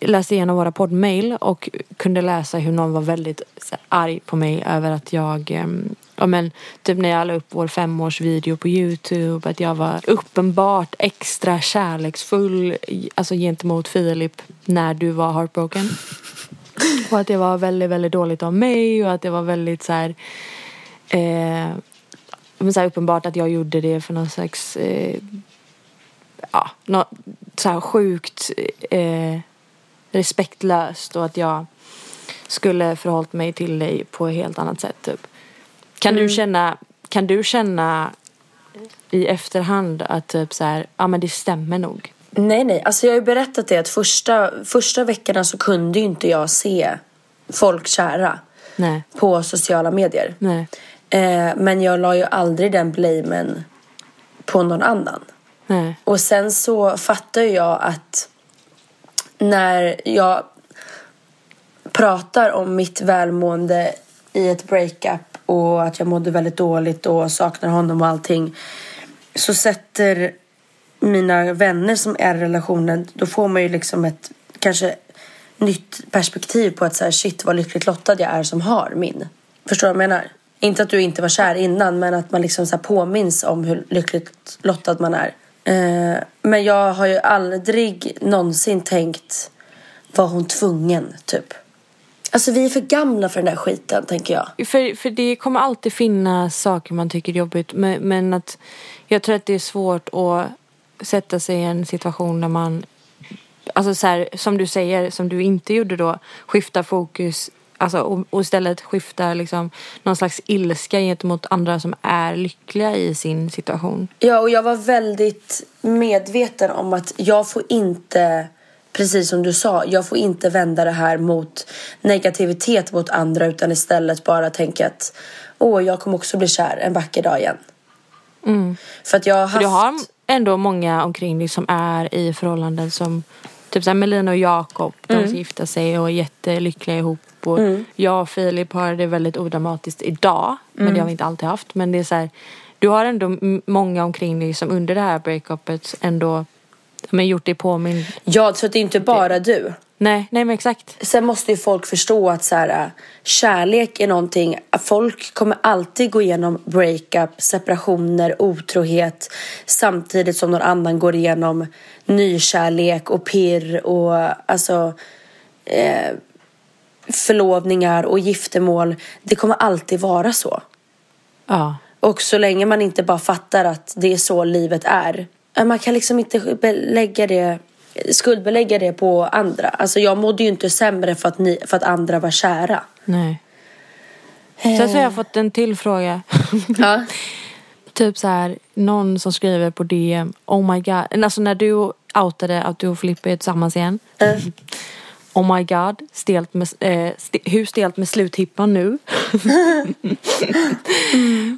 läste igenom våra poddmail och kunde läsa hur någon var väldigt så här, arg på mig över att jag, ehm, ja men typ när jag la upp vår femårsvideo på Youtube, att jag var uppenbart extra kärleksfull, alltså gentemot Filip när du var heartbroken. Och att det var väldigt, väldigt dåligt av mig och att det var väldigt så här, eh, men så här uppenbart att jag gjorde det för någon slags, eh, ja, nå, så här sjukt eh, respektlöst och att jag skulle förhållit mig till dig på ett helt annat sätt typ. Kan du känna, kan du känna i efterhand att typ så här, ja men det stämmer nog? Nej, nej. Alltså jag har ju berättat det att första, första veckorna så kunde ju inte jag se folk kära Nej. på sociala medier. Eh, men jag la ju aldrig den blamen på någon annan. Nej. Och sen så fattar ju jag att när jag pratar om mitt välmående i ett breakup och att jag mådde väldigt dåligt och saknar honom och allting så sätter mina vänner som är i relationen, då får man ju liksom ett kanske nytt perspektiv på att så här, shit vad lyckligt lottad jag är som har min. Förstår du vad jag menar? Inte att du inte var kär innan men att man liksom så här påminns om hur lyckligt lottad man är. Eh, men jag har ju aldrig någonsin tänkt var hon tvungen typ. Alltså vi är för gamla för den där skiten tänker jag. För, för det kommer alltid finnas saker man tycker är jobbigt men, men att jag tror att det är svårt att sätta sig i en situation där man Alltså så här, som du säger, som du inte gjorde då, skifta fokus Alltså, och, och istället skifta liksom, någon slags ilska gentemot andra som är lyckliga i sin situation. Ja, och jag var väldigt medveten om att jag får inte, precis som du sa, jag får inte vända det här mot negativitet mot andra utan istället bara tänka att åh, jag kommer också bli kär en vacker dag igen. För att jag har haft... För du har ändå många omkring dig som är i förhållanden som Typ såhär Melina och Jakob, de Mm. ska gifta sig och är jättelyckliga ihop. Och Jag och Filip har det väldigt odramatiskt idag. Men Mm. det har vi inte alltid haft. Men det är så här, du har ändå många omkring dig som under det här breakupet ändå men gjort dig påmind. Ja, så att det är inte bara du. Nej, nej men exakt. Sen måste ju folk förstå att så här, kärlek är någonting, folk kommer alltid gå igenom breakup, separationer, otrohet samtidigt som någon annan går igenom nykärlek och pirr och alltså eh, förlovningar och giftermål. Det kommer alltid vara så. Ja. Och så länge man inte bara fattar att det är så livet är. eh, Man kan liksom inte belägga det, skuldbelägga det på andra. Alltså jag mådde ju inte sämre för att, ni, för att andra var kära. Nej. Sen så har jag fått en till fråga. Ja. *laughs* typ så här, någon som skriver på DM, oh my god. Alltså när du outade att du och Filippa är tillsammans igen. *laughs* Oh my god, stelt med, eh, st hur stelt med sluthippan nu?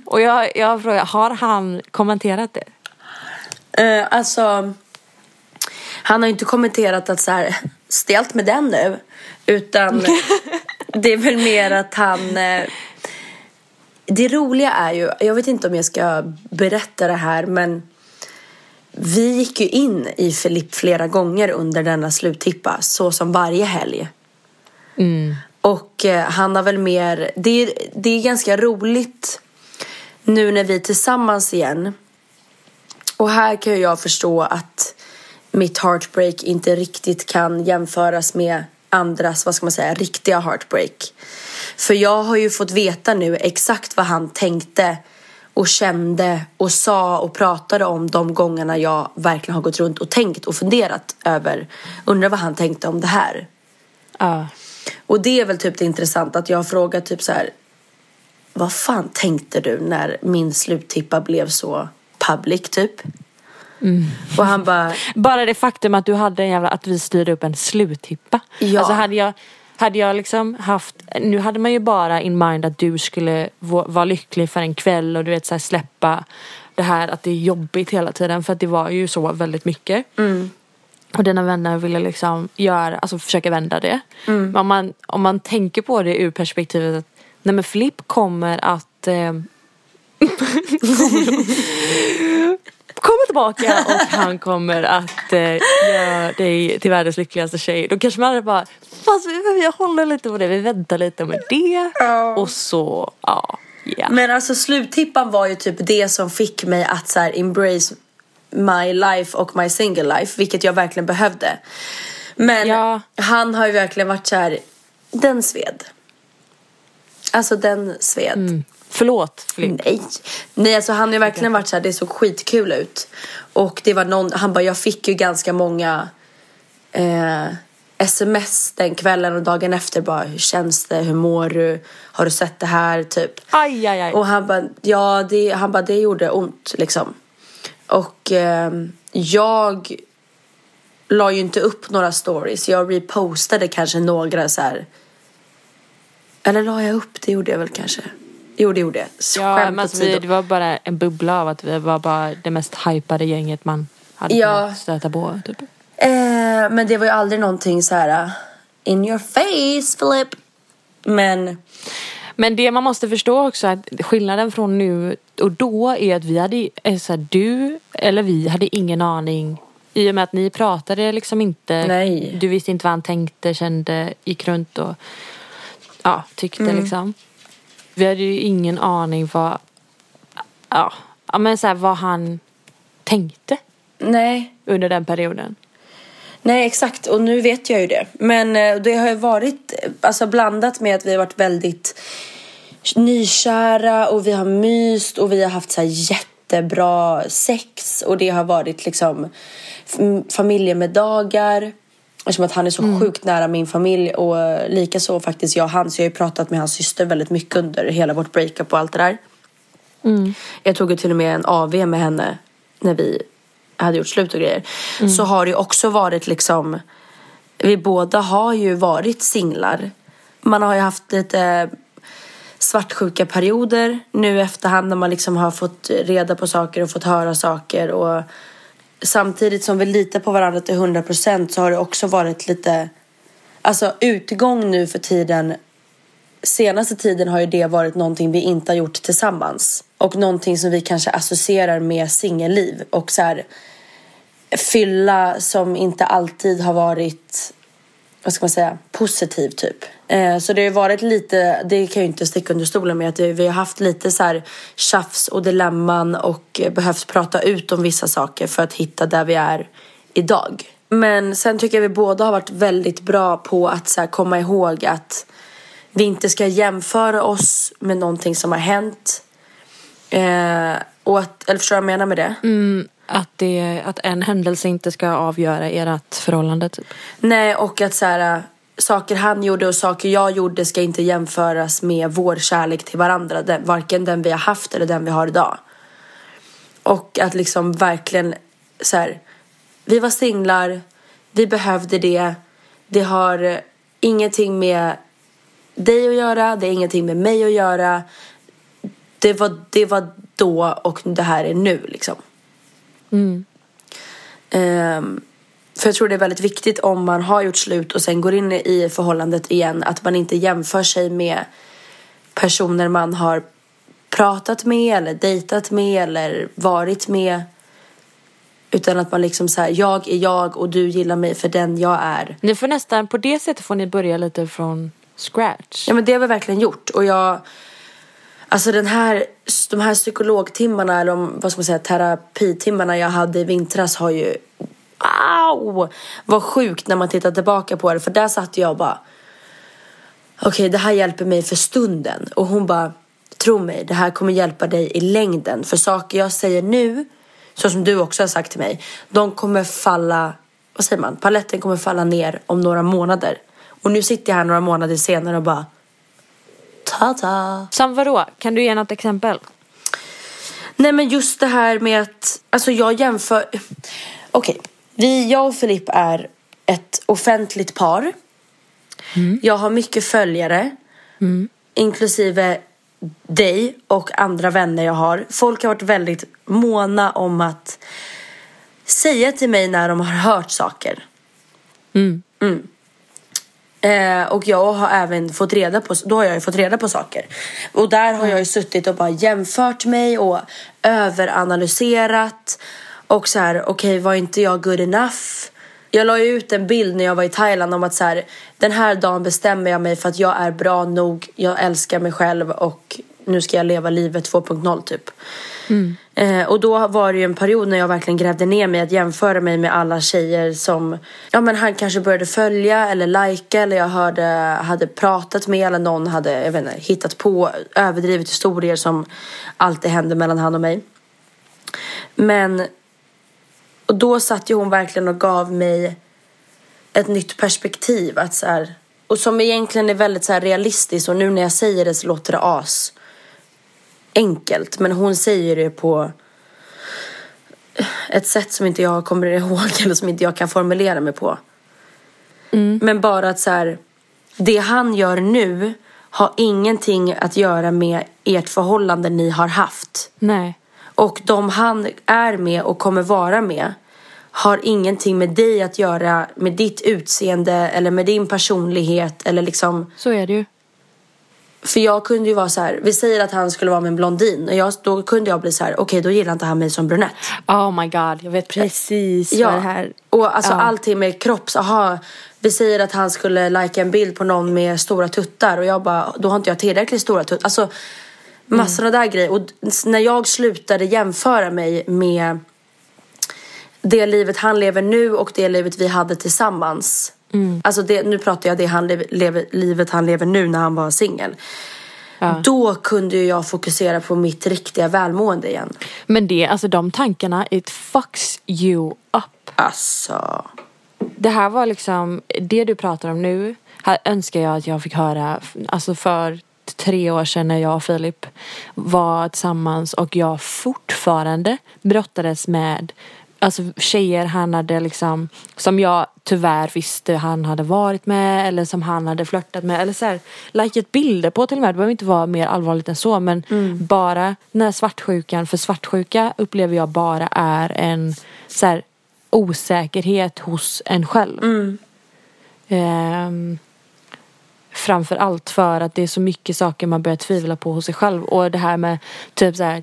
Och jag, jag frågar, har han kommenterat det? Eh, alltså, han har ju inte kommenterat att så här, stelt med den nu. Utan det är väl mer att han... Eh, det roliga är ju, jag vet inte om jag ska berätta det här men vi gick ju in i Filip flera gånger under denna sluttippa, så som varje helg. Och eh, han har väl mer, det är, det är ganska roligt nu när vi är tillsammans igen. Och här kan jag förstå att mitt heartbreak inte riktigt kan jämföras med andras, vad ska man säga, riktiga heartbreak. För jag har ju fått veta nu exakt vad han tänkte och kände och sa och pratade om de gångerna jag verkligen har gått runt och tänkt och funderat över. Undrar vad han tänkte om det här. Ja. Och det är väl typ det intressanta att jag har frågat typ så här. Vad fan tänkte du när min sluttippa blev så public typ? Och han bara, Bara det faktum att du hade en jävla, att vi styrde upp en sluthippa. Ja. Alltså hade jag, hade jag liksom haft, nu hade man ju bara in mind att du skulle vara lycklig för en kväll och du vet så här, släppa det här att det är jobbigt hela tiden för att det var ju så väldigt mycket. Och dina vänner ville liksom göra, alltså försöka vända det. Men om man, om man tänker på det ur perspektivet att nej men Flipp kommer att eh, *laughs* kommer tillbaka och han kommer att eh, göra dig till världens lyckligaste tjej. Då kanske man hade bara, fast vi, vi håller lite på det, vi väntar lite med det. Och så, ja. ja. Men alltså sluttippan var ju typ det som fick mig att så här embrace my life och my single life, vilket jag verkligen behövde. Men Ja. han har ju verkligen varit så här den sved. Alltså den sved. Mm. Förlåt Flipp. Nej. Nej, alltså han har verkligen varit så här, det såg skitkul ut. Och det var någon, han bara, jag fick ju ganska många eh, sms den kvällen och dagen efter bara, hur känns det, hur mår du, har du sett det här, typ. Aj, aj, aj. Och han bara, ja, det, han bara, det gjorde ont liksom. Och eh, jag la ju inte upp några stories. Jag repostade kanske några så här. Eller la jag upp? Det gjorde jag väl kanske. Jo, det gjorde jag. Ja, men alltså, vi, det var bara en bubbla av att vi var bara det mest hypade gänget man hade Ja. kunnat stöta på. Typ. Eh, men det var ju aldrig någonting så här. uh, In your face, Philip. Men Men det man måste förstå också att skillnaden från nu och då är att vi hade, eh, så här, du eller vi hade ingen aning i och med att ni pratade liksom inte. Nej. Du visste inte vad han tänkte, kände, gick runt och ja, tyckte Mm. liksom. Vi hade ju ingen aning vad, ja, men så här, vad han tänkte nej. under den perioden. Nej, exakt. Och nu vet jag ju det. Men eh, det har ju varit eh, alltså, blandat med att vi har varit väldigt nykära och vi har myst och vi har haft så här jättebra sex och det har varit liksom familjemiddagar. Eftersom att han är så sjukt nära min familj och likaså faktiskt jag och han. Så jag har ju pratat med hans syster väldigt mycket under hela vårt breakup och allt det där. Jag tog ju till och med en AV med henne när vi hade gjort slut och grejer. Så har det ju också varit liksom, vi båda har ju varit singlar. Man har ju haft lite svartsjuka perioder nu efterhand när man liksom har fått reda på saker och fått höra saker. Och samtidigt som vi litar på varandra till 100% så har det också varit lite, alltså utgång nu för tiden senaste tiden har ju det varit någonting vi inte har gjort tillsammans. Och någonting som vi kanske associerar med singelliv. Och så här, fylla som inte alltid har varit, vad ska man säga, positiv typ. Eh, så det har varit lite, det kan jag ju inte sticka under stolen med, att vi har haft lite så här tjafs och dilemman och eh, behövt prata ut om vissa saker för att hitta där vi är idag. Men sen tycker jag vi båda har varit väldigt bra på att så komma ihåg att vi inte ska jämföra oss med någonting som har hänt. Eh, och att, eller förstår du vad jag menar med det? Att, det, att en händelse inte ska avgöra ert förhållande typ. Nej, och att så här, saker han gjorde och saker jag gjorde ska inte jämföras med vår kärlek till varandra. Den, varken den vi har haft eller den vi har idag. Och att liksom verkligen så här, vi var singlar, vi behövde det. Det har ingenting med dig att göra, det har ingenting med mig att göra. Det var, det var då och det här är nu liksom. Ehm, för jag tror det är väldigt viktigt om man har gjort slut och sen går in i förhållandet igen att man inte jämför sig med personer man har pratat med eller dejtat med eller varit med. Utan att man liksom säger jag är jag och du gillar mig för den jag är. Ni får nästan, på det sättet får ni börja lite från scratch. Ja men det har vi verkligen gjort och jag Alltså den här, de här psykologtimmarna eller om, vad ska man säga, terapitimmarna jag hade i vintras har ju Au! Vad sjukt när man tittar tillbaka på det för där satt jag och bara Okej det här hjälper mig för stunden och hon bara Tro mig, det här kommer hjälpa dig i längden för saker jag säger nu så som du också har sagt till mig de kommer falla, vad säger man, paletten kommer falla ner om några månader och nu sitter jag här några månader senare och bara Ta-ta. Som vadå? Kan du ge något exempel? Nej men just det här med att, alltså jag jämför, okej, vi, jag och Filip är ett offentligt par. Jag har mycket följare, inklusive dig och andra vänner jag har. Folk har varit väldigt måna om att säga till mig när de har hört saker. Mm. Eh, och jag har även fått reda på, då har jag ju fått reda på saker. Och där har jag ju suttit och bara jämfört mig och överanalyserat. Och så här, okej var inte jag good enough? Jag la ju ut en bild när jag var i Thailand om att så här, den här dagen bestämmer jag mig för att jag är bra nog, jag älskar mig själv och nu ska jag leva livet 2.0 typ. Eh, och då var det ju en period när jag verkligen grävde ner mig att jämföra mig med alla tjejer som ja, men han kanske började följa eller lajka eller jag hörde, hade pratat med eller någon hade jag vet inte, hittat på överdrivet historier som alltid hände mellan han och mig. Men och då satt ju hon verkligen och gav mig ett nytt perspektiv. Att så här, och som egentligen är väldigt så här realistiskt och nu när jag säger det så låter det as enkelt. Men hon säger det på ett sätt som inte jag kommer ihåg *laughs* eller som inte jag kan formulera mig på. Men bara att så här, det han gör nu har ingenting att göra med ert förhållande ni har haft. Nej. Och de han är med och kommer vara med har ingenting med dig att göra, med ditt utseende eller med din personlighet eller liksom Så är det ju. för jag kunde ju vara så här, vi säger att han skulle vara med en blondin och jag, då kunde jag bli så här, okej då gillar inte han mig som brunett. Oh my god, jag vet precis vad det här... och alltså Ja. allting med kropps, aha, vi säger att han skulle lajka en bild på någon med stora tuttar och jag bara, då har inte jag tillräckligt stora tuttar. Alltså massor av där grejer. Och när jag slutade jämföra mig med det livet han lever nu och det livet vi hade tillsammans. Alltså det, nu pratar jag det han lever, livet han lever nu när han var singel. Då kunde ju jag fokusera på mitt riktiga välmående igen. Men det, alltså de tankarna, it fucks you up. Alltså. Det här var liksom, det du pratar om nu, här önskar jag att jag fick höra, alltså för tre år sedan när jag och Filip var tillsammans och jag fortfarande brottades med Alltså tjejer han hade liksom Som jag tyvärr visste han hade varit med Eller som han hade flörtat med Eller så här, likat bilder på till och med. Det behöver inte vara mer allvarligt än så Men bara den här svartsjukan. För svartsjuka upplever jag bara är en så här, osäkerhet hos en själv. Ehm, framför allt för att det är så mycket saker man börjar tvivla på hos sig själv. Och det här med typ så här,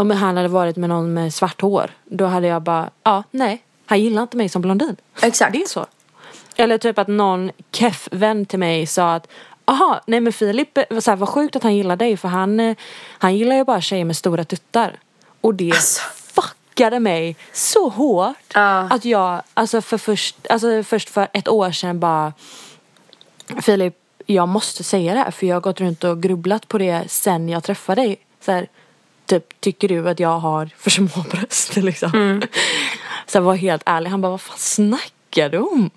om han hade varit med någon med svart hår. Då hade jag bara, ja, nej, han gillar inte mig som blondin. Exakt. Det är så. Eller typ att någon keff vän till mig sa att Aha, nej men Filip, eh, så här, vad sjukt att han gillar dig för han, eh, han gillar ju bara tjejer med stora tuttar. Och det Alltså. fuckade mig så hårt Ja. att jag, alltså för först, alltså först för ett år sedan bara Filip, jag måste säga det här för jag har gått runt och grubblat på det sen jag träffade dig. Så här, typ, tycker du att jag har för små bröst *laughs* liksom? Så jag var helt ärlig, han bara, vad fan snackar du om?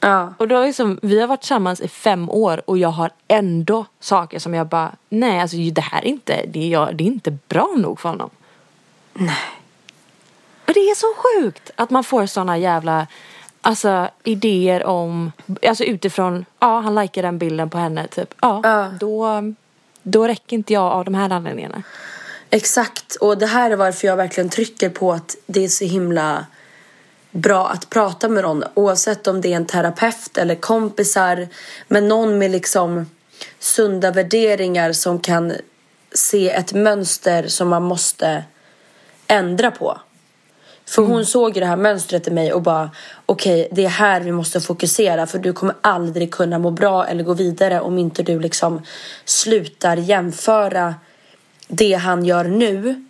Ja. Och då liksom, vi har varit tillsammans i fem år och jag har ändå saker som jag bara, nej alltså det här är inte, det är, jag, det är inte bra nog för honom. Nej. Och det är så sjukt att man får såna jävla Alltså idéer om, alltså utifrån, ja han likar den bilden på henne typ, ja, Ja. då, då räcker inte jag av de här anledningarna. Exakt, och det här är varför jag verkligen trycker på att det är så himla bra att prata med någon oavsett om det är en terapeut eller kompisar men någon med liksom sunda värderingar som kan se ett mönster som man måste ändra på. För hon såg ju det här mönstret i mig och bara okej, det är här vi måste fokusera för du kommer aldrig kunna må bra eller gå vidare om inte du liksom slutar jämföra det han gör nu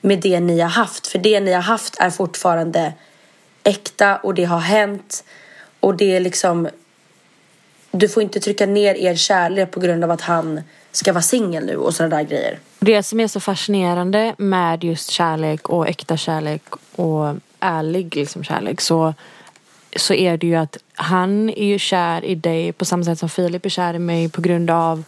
med det ni har haft. För det ni har haft är fortfarande äkta och det har hänt och det är liksom du får inte trycka ner er kärlek på grund av att han ska vara singel nu och sådana där grejer. Det som är så fascinerande med just kärlek och äkta kärlek och ärlig liksom kärlek så, så är det ju att han är ju kär i dig på samma sätt som Filip är kär i mig på grund av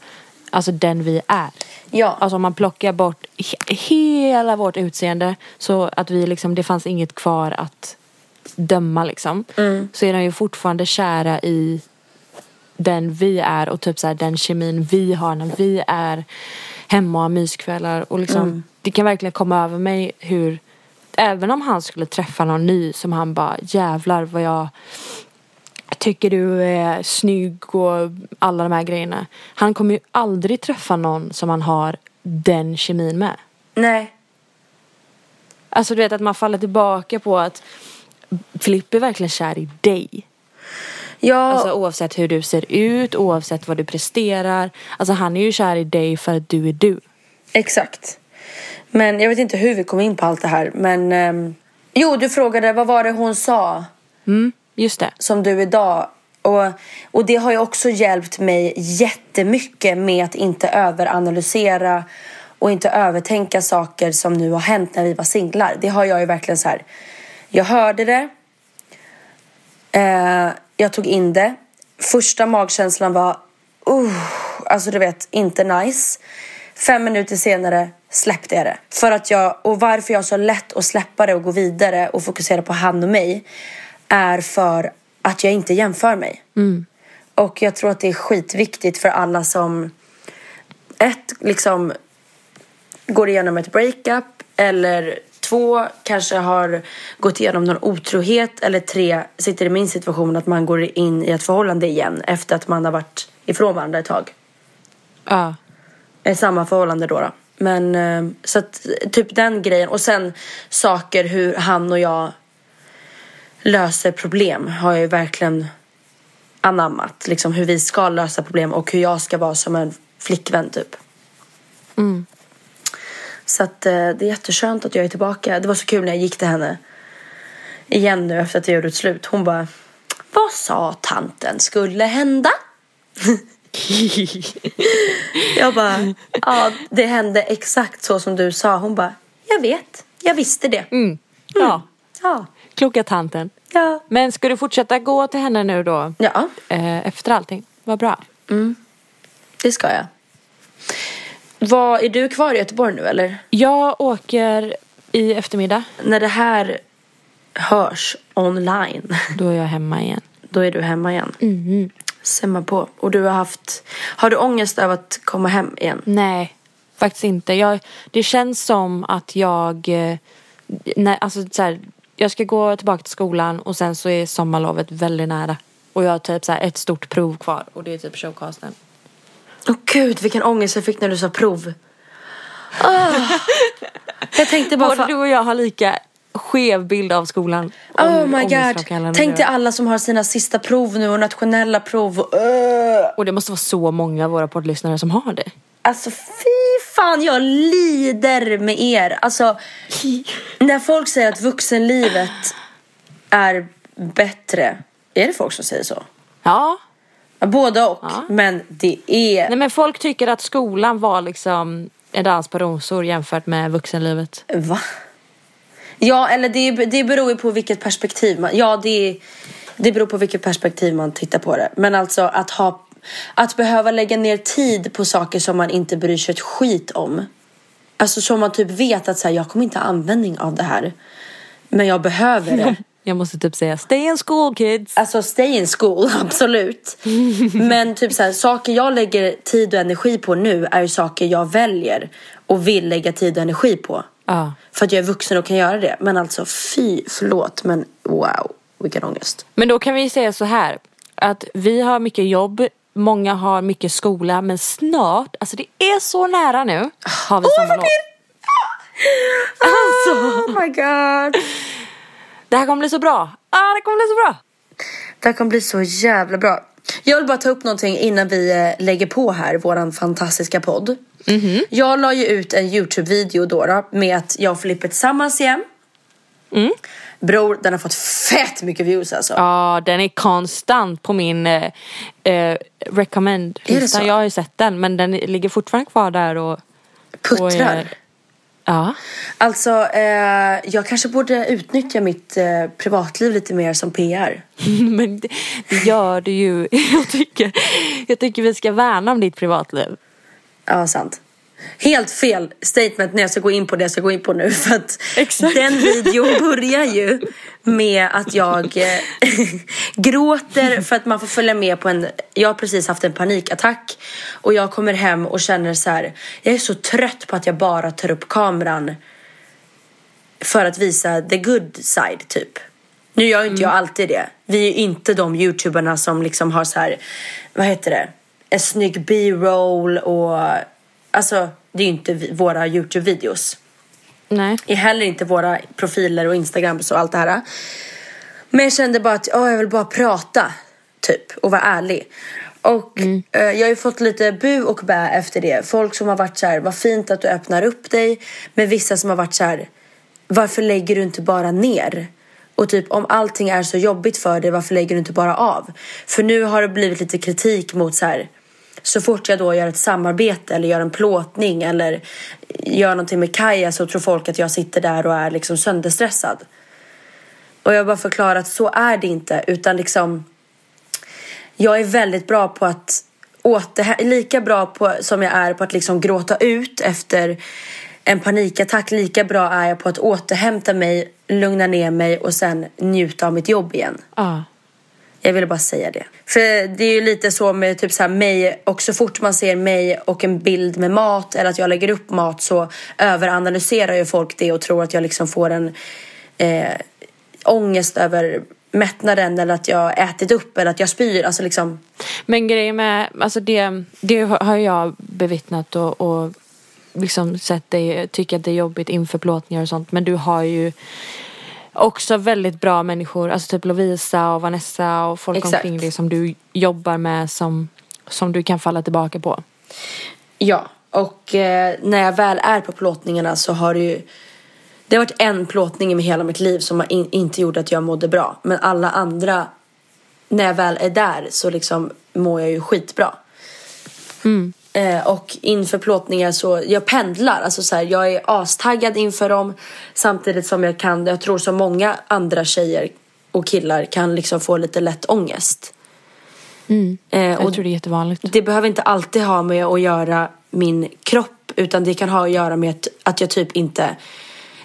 alltså den vi är. Ja. Alltså om man plockar bort he- hela vårt utseende så att vi liksom, det fanns inget kvar att döma liksom. Så är de ju fortfarande kära i den vi är och typ så här, den kemin vi har när vi är hemma och har myskvällar och liksom det kan verkligen komma över mig hur även om han skulle träffa någon ny som han bara jävlar vad jag tycker du är snygg och alla de här grejerna. Han kommer ju aldrig träffa någon som han har den kemin med. Nej. Alltså du vet att man faller tillbaka på att Filip är verkligen kär i dig. Ja, Alltså oavsett hur du ser ut, oavsett vad du presterar. Alltså han är ju kär i dig för att du är du. exakt. Men jag vet inte hur vi kom in på allt det här. Men ehm, jo, du frågade vad var det hon sa Just det. som du idag och, och det har ju också hjälpt mig jättemycket med att inte överanalysera och inte övertänka saker som nu har hänt när vi var singlar. Det har jag ju verkligen så här. Jag hörde det. Eh, jag tog in det. Första magkänslan var, uh, alltså du vet, inte nice. Fem minuter senare släppte jag det. För att jag, och varför jag har så lätt att släppa det och gå vidare och fokusera på han och mig är för att jag inte jämför mig. Och jag tror att det är skitviktigt för alla som ett, liksom går igenom ett breakup eller två, kanske har gått igenom någon otrohet eller tre, sitter i min situation att man går in i ett förhållande igen efter att man har varit ifrån varandra ett tag. Ja. I samma förhållande då. då. Men eh, så att typ den grejen och sen saker hur han och jag löser problem har jag ju verkligen anammat. Liksom hur vi ska lösa problem och hur jag ska vara som en flickvän typ. Så att eh, det är jätteskönt att jag är tillbaka. Det var så kul när jag gick till henne igen nu efter att jag gjorde ett slut. Hon bara, vad sa tanten skulle hända? *laughs* jag bara, ja det hände exakt så som du sa. Hon bara, jag vet, jag visste det. ja. Ja, Kloka tanten. ja, Men ska du fortsätta gå till henne nu då? ja, Eh, efter allting? Vad bra. det ska jag. Vad, är du kvar i Göteborg nu eller? Jag åker i eftermiddag. När det här hörs online, Då är jag hemma igen. *laughs* då är du hemma igen. Semma på. Och du har haft, har du ångest över att komma hem igen? Nej, faktiskt inte. Jag, det känns som att jag... eh, Nej, alltså så här, jag ska gå tillbaka till skolan och sen så är sommarlovet väldigt nära. Och jag har typ så ett stort prov kvar och det är typ showcasten. Åh gud, vilken ångest jag fick när du sa prov. Ah. *laughs* Jag tänkte bara... Både du och jag har lika skev bild av skolan. oh Om- my god. Tänk dig alla som har sina sista prov nu och nationella prov. Och, öh. Och det måste vara så många av våra poddlyssnare som har det. Alltså fy fan, jag lider med er. Alltså, när folk säger att vuxenlivet är bättre. Är det folk som säger så? Ja. Ja, Både och. Ja. Men det är... Nej men folk tycker att skolan var liksom en dans på rosor jämfört med vuxenlivet. Va? Ja, eller det, det beror ju på vilket perspektiv man... Ja, det, det beror på vilket perspektiv man tittar på det. Men alltså att ha... Att behöva lägga ner tid på saker som man inte bryr sig ett skit om. Alltså som man typ vet att så här, jag kommer inte ha användning av det här. Men jag behöver det. *laughs* Jag måste typ säga stay in school kids. Alltså stay in school, *laughs* absolut. Men typ så här, saker jag lägger tid och energi på nu är ju saker jag väljer och vill lägga tid och energi på. Ja. För att jag är vuxen och kan göra det. Men alltså fy, förlåt, men wow, vilken ångest. Men då kan vi säga så här. Att vi har mycket jobb. Många har mycket skola. Men snart, alltså det är så nära nu. Har vi sommarlov. Alltså, oh my god. Det här kommer bli så bra. Ah, det kommer bli så bra. Det här kommer bli så jävla bra. Jag vill bara ta upp någonting innan vi eh, lägger på här våran fantastiska podd. Jag la ju ut en Youtube-video då, då med att jag och Filippa är tillsammans igen. Bror, den har fått fett mycket views alltså. Ja, den är konstant på min eh, eh, recommend-lista. Jag har ju sett den men den ligger fortfarande kvar där och... och Puttrar. Ja. Alltså, eh, jag kanske borde utnyttja mitt eh, privatliv lite mer som PR. *laughs* men det, det gör du ju. *laughs* Jag tycker, jag tycker vi ska värna om ditt privatliv. Ja, sant. Helt fel statement när jag ska gå in på det jag ska gå in på nu. *laughs* För att Exakt. den videon börjar ju med att jag eh, *laughs* gråter för att man får följa med på en... Jag har precis haft en panikattack. Och jag kommer hem och känner så här. Jag är så trött på att jag bara tar upp kameran för att visa the good side typ. Nu gör inte jag alltid det. Vi är inte de youtuberna som liksom har så här, vad heter det, en snygg b-roll och alltså det är ju inte våra youtube-videos. Nej. Är heller inte våra profiler och instagrams och allt det här. Men jag kände bara att åh, jag vill bara prata typ och vara ärlig. Och eh, jag har ju fått lite bu och bä efter det. Folk som har varit så här, vad fint att du öppnar upp dig. Men vissa som har varit så här, varför lägger du inte bara ner? Och typ om allting är så jobbigt för dig, varför lägger du inte bara av? För nu har det blivit lite kritik mot så här, så fort jag då gör ett samarbete eller gör en plåtning eller gör någonting med Kaja så tror folk att jag sitter där och är liksom sönderstressad. Och jag har bara förklarat att så är det inte utan liksom jag är väldigt bra på att återhämta... lika bra på, som jag är på att liksom gråta ut efter en panikattack lika bra är jag på att återhämta mig, lugna ner mig och sen njuta av mitt jobb igen. Ja. Jag ville bara säga det. För det är ju lite så med typ så här mig och så fort man ser mig och en bild med mat eller att jag lägger upp mat så överanalyserar ju folk det och tror att jag liksom får en eh, ångest över mättnaden eller att jag ätit upp eller att jag spyr. Alltså liksom. Men grejen med, alltså det, det har jag bevittnat och, och liksom sett dig tycka att det är jobbigt inför plåtningar och sånt. Men du har ju också väldigt bra människor, alltså typ Lovisa och Vanessa och folk Exakt. omkring dig som du jobbar med som, som du kan falla tillbaka på. Ja, och eh, när jag väl är på plåtningarna så har det ju det har varit en plåtning i hela mitt liv som har in, inte gjort att jag mådde bra. Men alla andra, när jag väl är där så liksom mår jag ju skitbra. Eh, och inför plåtningar så, jag pendlar. Alltså så här, jag är astaggad inför dem samtidigt som jag kan, jag tror som många andra tjejer och killar kan liksom få lite lätt ångest. Eh, Jag tror det är jättevanligt. det behöver inte alltid ha med att göra min kropp utan det kan ha att göra med att, jag typ inte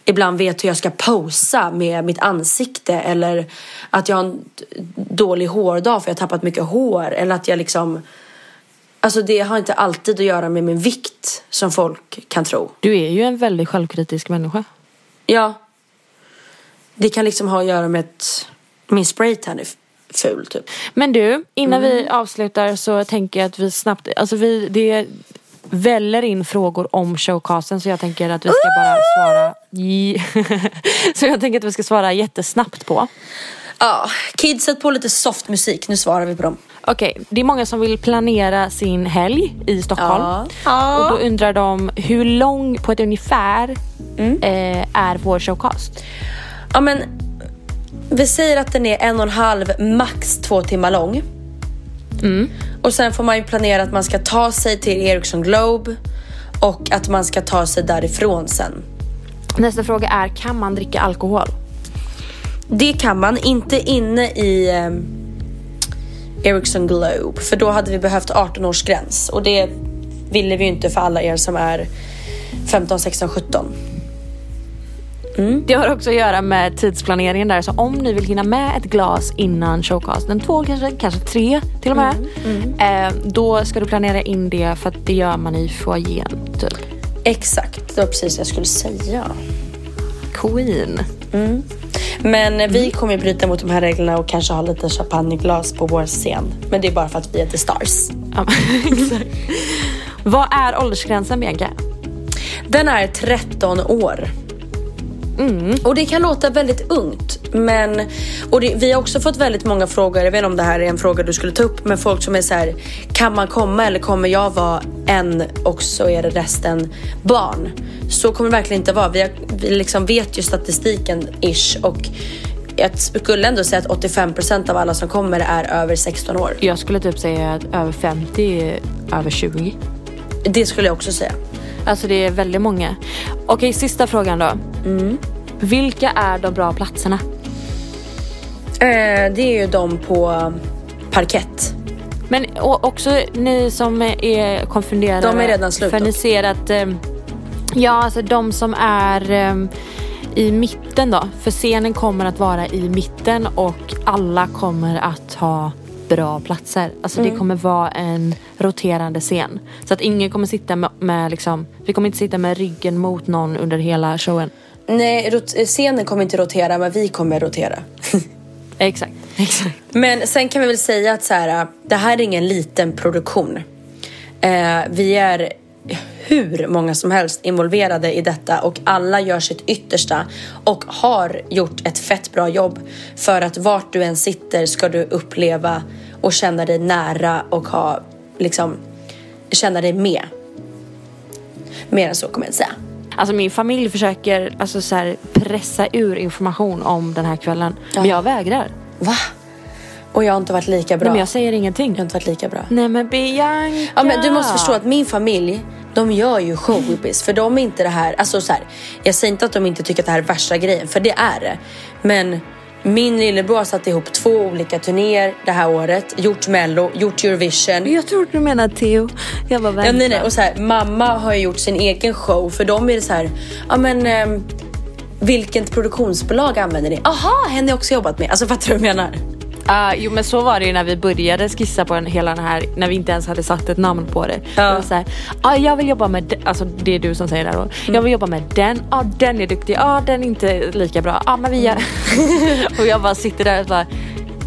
ibland vet hur jag ska posa med mitt ansikte eller att jag har en dålig hårdag för jag har tappat mycket hår eller att jag liksom Alltså det har inte alltid att göra med min vikt som folk kan tro. Du är ju en väldigt självkritisk människa. Ja. Det kan liksom ha att göra med att min spraytan är ful typ. Men du, innan Mm. vi avslutar så tänker jag att vi snabbt, alltså vi, det väller in frågor om showcasten så jag tänker att vi ska bara svara *laughs* Så jag tänker att vi ska svara jättesnabbt på. Ja, kids sätt på lite soft musik. Nu svarar vi på dem. Okej, det är många som vill planera sin helg i Stockholm. Ja. Och då undrar de hur lång på ett ungefär Mm. eh, är vår showcast? Ja men vi säger att den är en och en halv, max två timmar lång. Och sen får man ju planera att man ska ta sig till Ericsson Globe och att man ska ta sig därifrån sen. Nästa fråga är, kan man dricka alkohol? Det kan man, inte inne i eh, Ericsson Globe för då hade vi behövt 18-årsgräns och det ville vi ju inte för alla er som är 15, 16, 17. Det har också att göra med tidsplaneringen där. Så om ni vill hinna med ett glas innan showcasten, två kanske, kanske tre till och med. Eh, då ska du planera in det för att det gör man i foajén. Typ. Exakt, det var precis det jag skulle säga. Queen. Men vi kommer bryta mot de här reglerna och kanske ha lite champagneglas på vår scen. Men det är bara för att vi är The Stars. Ja, *laughs* exakt. Vad är åldersgränsen Bianca? Den är 13 år. Och det kan låta väldigt ungt. Men, och det, vi har också fått väldigt många frågor. Jag vet inte om det här är en fråga du skulle ta upp. Men folk som är så här. Kan man komma eller kommer jag vara en och så är det resten barn? Så kommer det verkligen inte vara. Vi, har, vi liksom vet ju statistiken ish. Och jag skulle ändå säga att 85% av alla som kommer är över 16 år. Jag skulle typ säga att över 50 är över 20. Det skulle jag också säga. Alltså det är väldigt många. Okej, sista frågan då. Vilka är de bra platserna? Eh, det är ju de på parkett. Men också ni som är konfunderade. De är redan slut För ni dock. ser att, eh, ja alltså de som är eh, i mitten då. För scenen kommer att vara i mitten och alla kommer att ha bra platser. Alltså Mm. det kommer vara en roterande scen. Så att ingen kommer sitta med, med liksom, vi kommer inte sitta med ryggen mot någon under hela showen. Nej, scenen kommer inte rotera men vi kommer rotera. *laughs* Exakt, exakt. Men sen kan vi väl säga att så här, det här är ingen liten produktion. Eh, vi är hur många som helst involverade i detta och alla gör sitt yttersta och har gjort ett fett bra jobb för att vart du än sitter ska du uppleva och känna dig nära och ha liksom känna dig med. Mer än så kommer jag inte säga. Alltså min familj försöker alltså, så här, pressa ur information om den här kvällen. Men jag vägrar. Va? Och jag har inte varit lika bra. Nej, men jag säger ingenting. Jag har inte varit lika bra. Nej men Bianca. Ja men du måste förstå att min familj, de gör ju showbiz. För de är inte det här, alltså så här, jag säger inte att de inte tycker att det här är värsta grejen, för det är det. Men min lillebror har satt ihop två olika turnéer det här året, gjort mello, gjort Eurovision. Jag tror du menar Theo. Jag bara vänta. Ja, nej, nej. Och så här, mamma har ju gjort sin egen show, för dem är det så här, ja men ehm, vilket produktionsbolag använder ni? Aha, henne har jag också jobbat med. Alltså fattar du vad jag menar? Uh, jo men så var det ju när vi började skissa på den, hela den här, när vi inte ens hade satt ett namn på det. Ja. Så här, ah, jag vill jobba med, de-" alltså det är du som säger det då. Jag vill jobba med den, ja ah, den är duktig, ja ah, den är inte lika bra, ja ah, men vi *laughs* och jag bara sitter där och bara,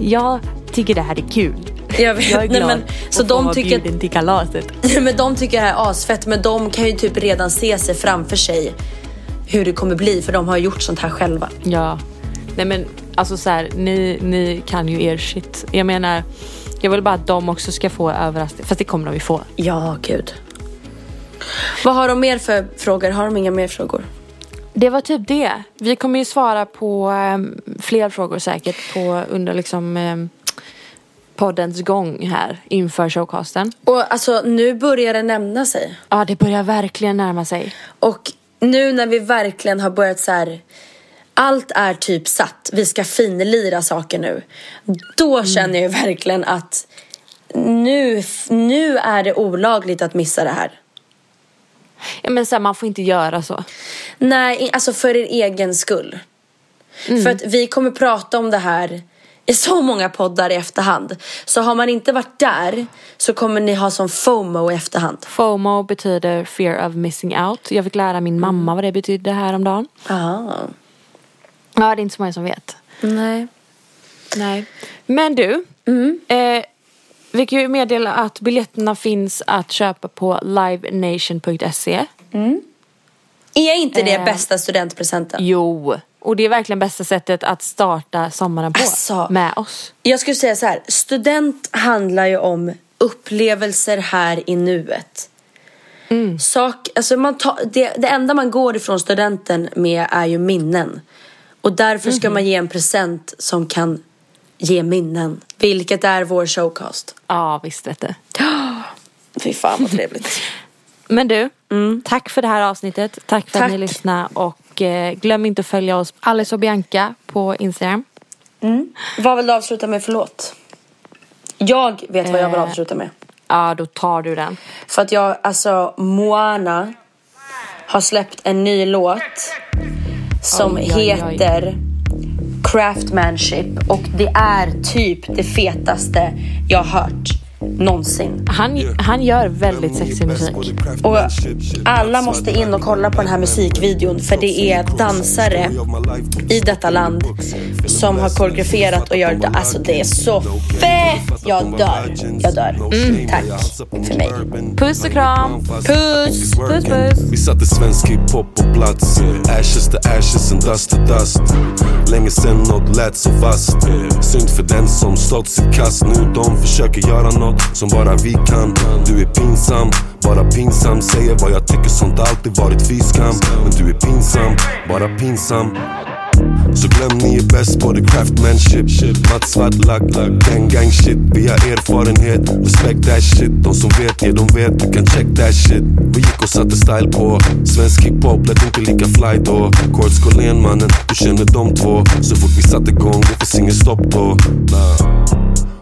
jag tycker det här är kul. Jag, vet, Jag är glad nej, men, så få de vara tycker, bjuden till kalaset. *laughs* men de tycker det här är asfett, men de kan ju typ redan se sig framför sig hur det kommer bli, för de har gjort sånt här själva. Ja. Nej men alltså så här, ni, ni kan ju er shit. Jag menar, jag vill bara att de också ska få överraskning. Fast det kommer de ju få. Ja, gud. Vad har de mer för frågor? Har de inga mer frågor? Det var typ det. Vi kommer ju svara på um, fler frågor säkert på under liksom um, poddens gång här inför showcasten. Och alltså, nu börjar det nämna sig. Ja, det börjar verkligen närma sig. Och nu när vi verkligen har börjat så här. Allt är typ satt. Vi ska finlira saker nu. Då känner jag verkligen att nu, nu är det olagligt att missa det här. Ja, men så här, man får inte göra så. Nej, alltså för er egen skull. För att vi kommer prata om det här i så många poddar i efterhand. Så har man inte varit där så kommer ni ha som FOMO i efterhand. FOMO betyder fear of missing out. Jag fick lära min mamma vad det betydde häromdagen. Ah. Ja, det är inte så många som vet. Nej. Nej. Men du, eh, vi kan ju meddela att biljetterna finns att köpa på livenation.se. Är inte det Eh. bästa studentpresenten? Jo, och det är verkligen bästa sättet att starta sommaren på Alltså. med oss. Jag skulle säga så här, student handlar ju om upplevelser här i nuet. Sak, alltså man tar, det, det enda man går ifrån studenten med är ju minnen. Och därför ska man ge en present som kan ge minnen. Vilket är vår showcast. Ja, visst vet du. *gasps* Fy fan vad trevligt. *laughs* Men du, tack för det här avsnittet. Tack för Tack. att ni lyssnade och eh, glöm inte att följa oss Alice och Bianca på Instagram. vad vill du avsluta med för låt? Jag vet vad jag vill Eh. avsluta med. Ja, då tar du den. För att jag, alltså Moana har släppt en ny låt som Oj, oj, oj. heter Craftmanship och det är typ det fetaste jag har hört någonsin. Han, han gör väldigt sexig musik. Och alla måste in och kolla på den här musikvideon för det är dansare i detta land som har koreograferat och gör det. Alltså det är så fett! Jag dör. Jag dör. Tack för mig. Puss och kram. Puss! Puss puss. Vi satte svensk hiphop på plats Ashes to ashes and dust to dust. Länge sen nåt lät så vasst Synd för den som stått sitt kast. Nu de försöker göra nåt som bara vi kan. Du är pinsam, bara pinsam. Säger vad jag tycker, sånt alltid varit fiskam Men du är pinsam, bara pinsam så glöm ni är bäst på the craftmanship Matt svart lack, gang gang shit. Vi har erfarenhet, respect that shit. De som vet, ja de vet, du kan check that shit. Vi gick och satte style på Svensk hiphop lät inte lika fly då. Kurt Collén mannen, du känner de två. Så fort vi satte igång, det finns ingen stopp då. Nah.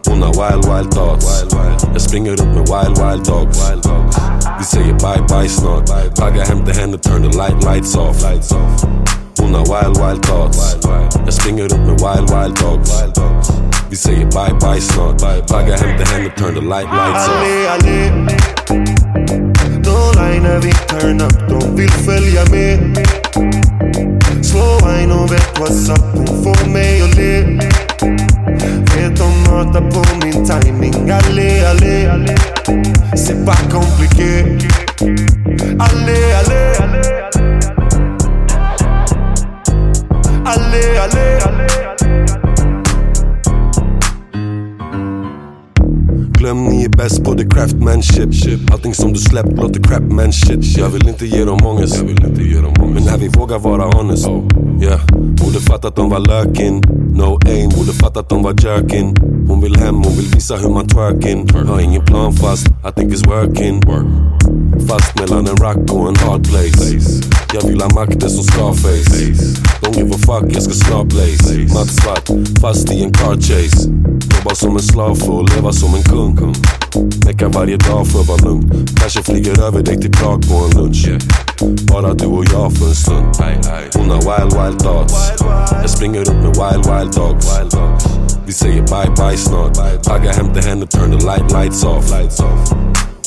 Hon har wild wild thoughts. Jag springer runt med wild wild dogs. Vi säger bye bye snart. Tagga hem till henne, turn the light lights off. Hon har wild wild thoughts. Jag springer runt med wild wild dogs Vi säger bye bye snart Tagga hem till henne, turn the light lights off Allé, allé No lie när vi turn up, de vill följa med Slå wine och vet what's up, hon får mig att le Vet de matar på min timing Allé, allé C'est pas compliqué Allé, allé Allé, Allez, allez, glöm ni är bäst på the craftmanship. Allting som du släppt låter crapman shit. Jag vill inte ge dem ångest. Men när vi vågar vara honest Yeah, borde fattat de var lökin No aim, borde fattat de var jerkin Hon vill hem, hon vill visa hur man twerking. Har ingen plan fast, I think it's working. Fast mellan en rock och en hard place. Jag vill ha makten som Scarface. Don't give a fuck, jag ska snart blaze. Matt svart, fast i en car chase. Jobba som en slav för att leva som en kung Mecka varje dag för att vara lugn Kanske flyger över dig till Prag på en lunch Bara du och jag för en stund Hon har wild wild thoughts. Jag springer upp med wild wild dogs. Vi säger bye bye snart Agga hämtar henne, turn the light lights off.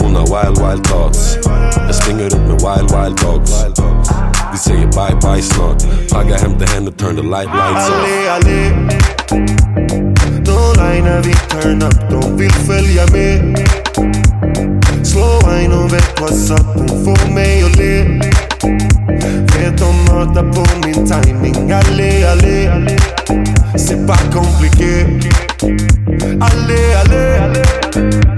Hon har wild wild thoughts. Jag springer upp med wild wild dogs. Vi säger bye bye snart Agga hämtar henne, turn the light lights off. Allé, allé Lie när vi turn up, de vill följa med Slå wine och vet what's up, hon får mig att le. Vet de matar på min timing Allé, allé C'est pas compliqué Allé, allé Allé,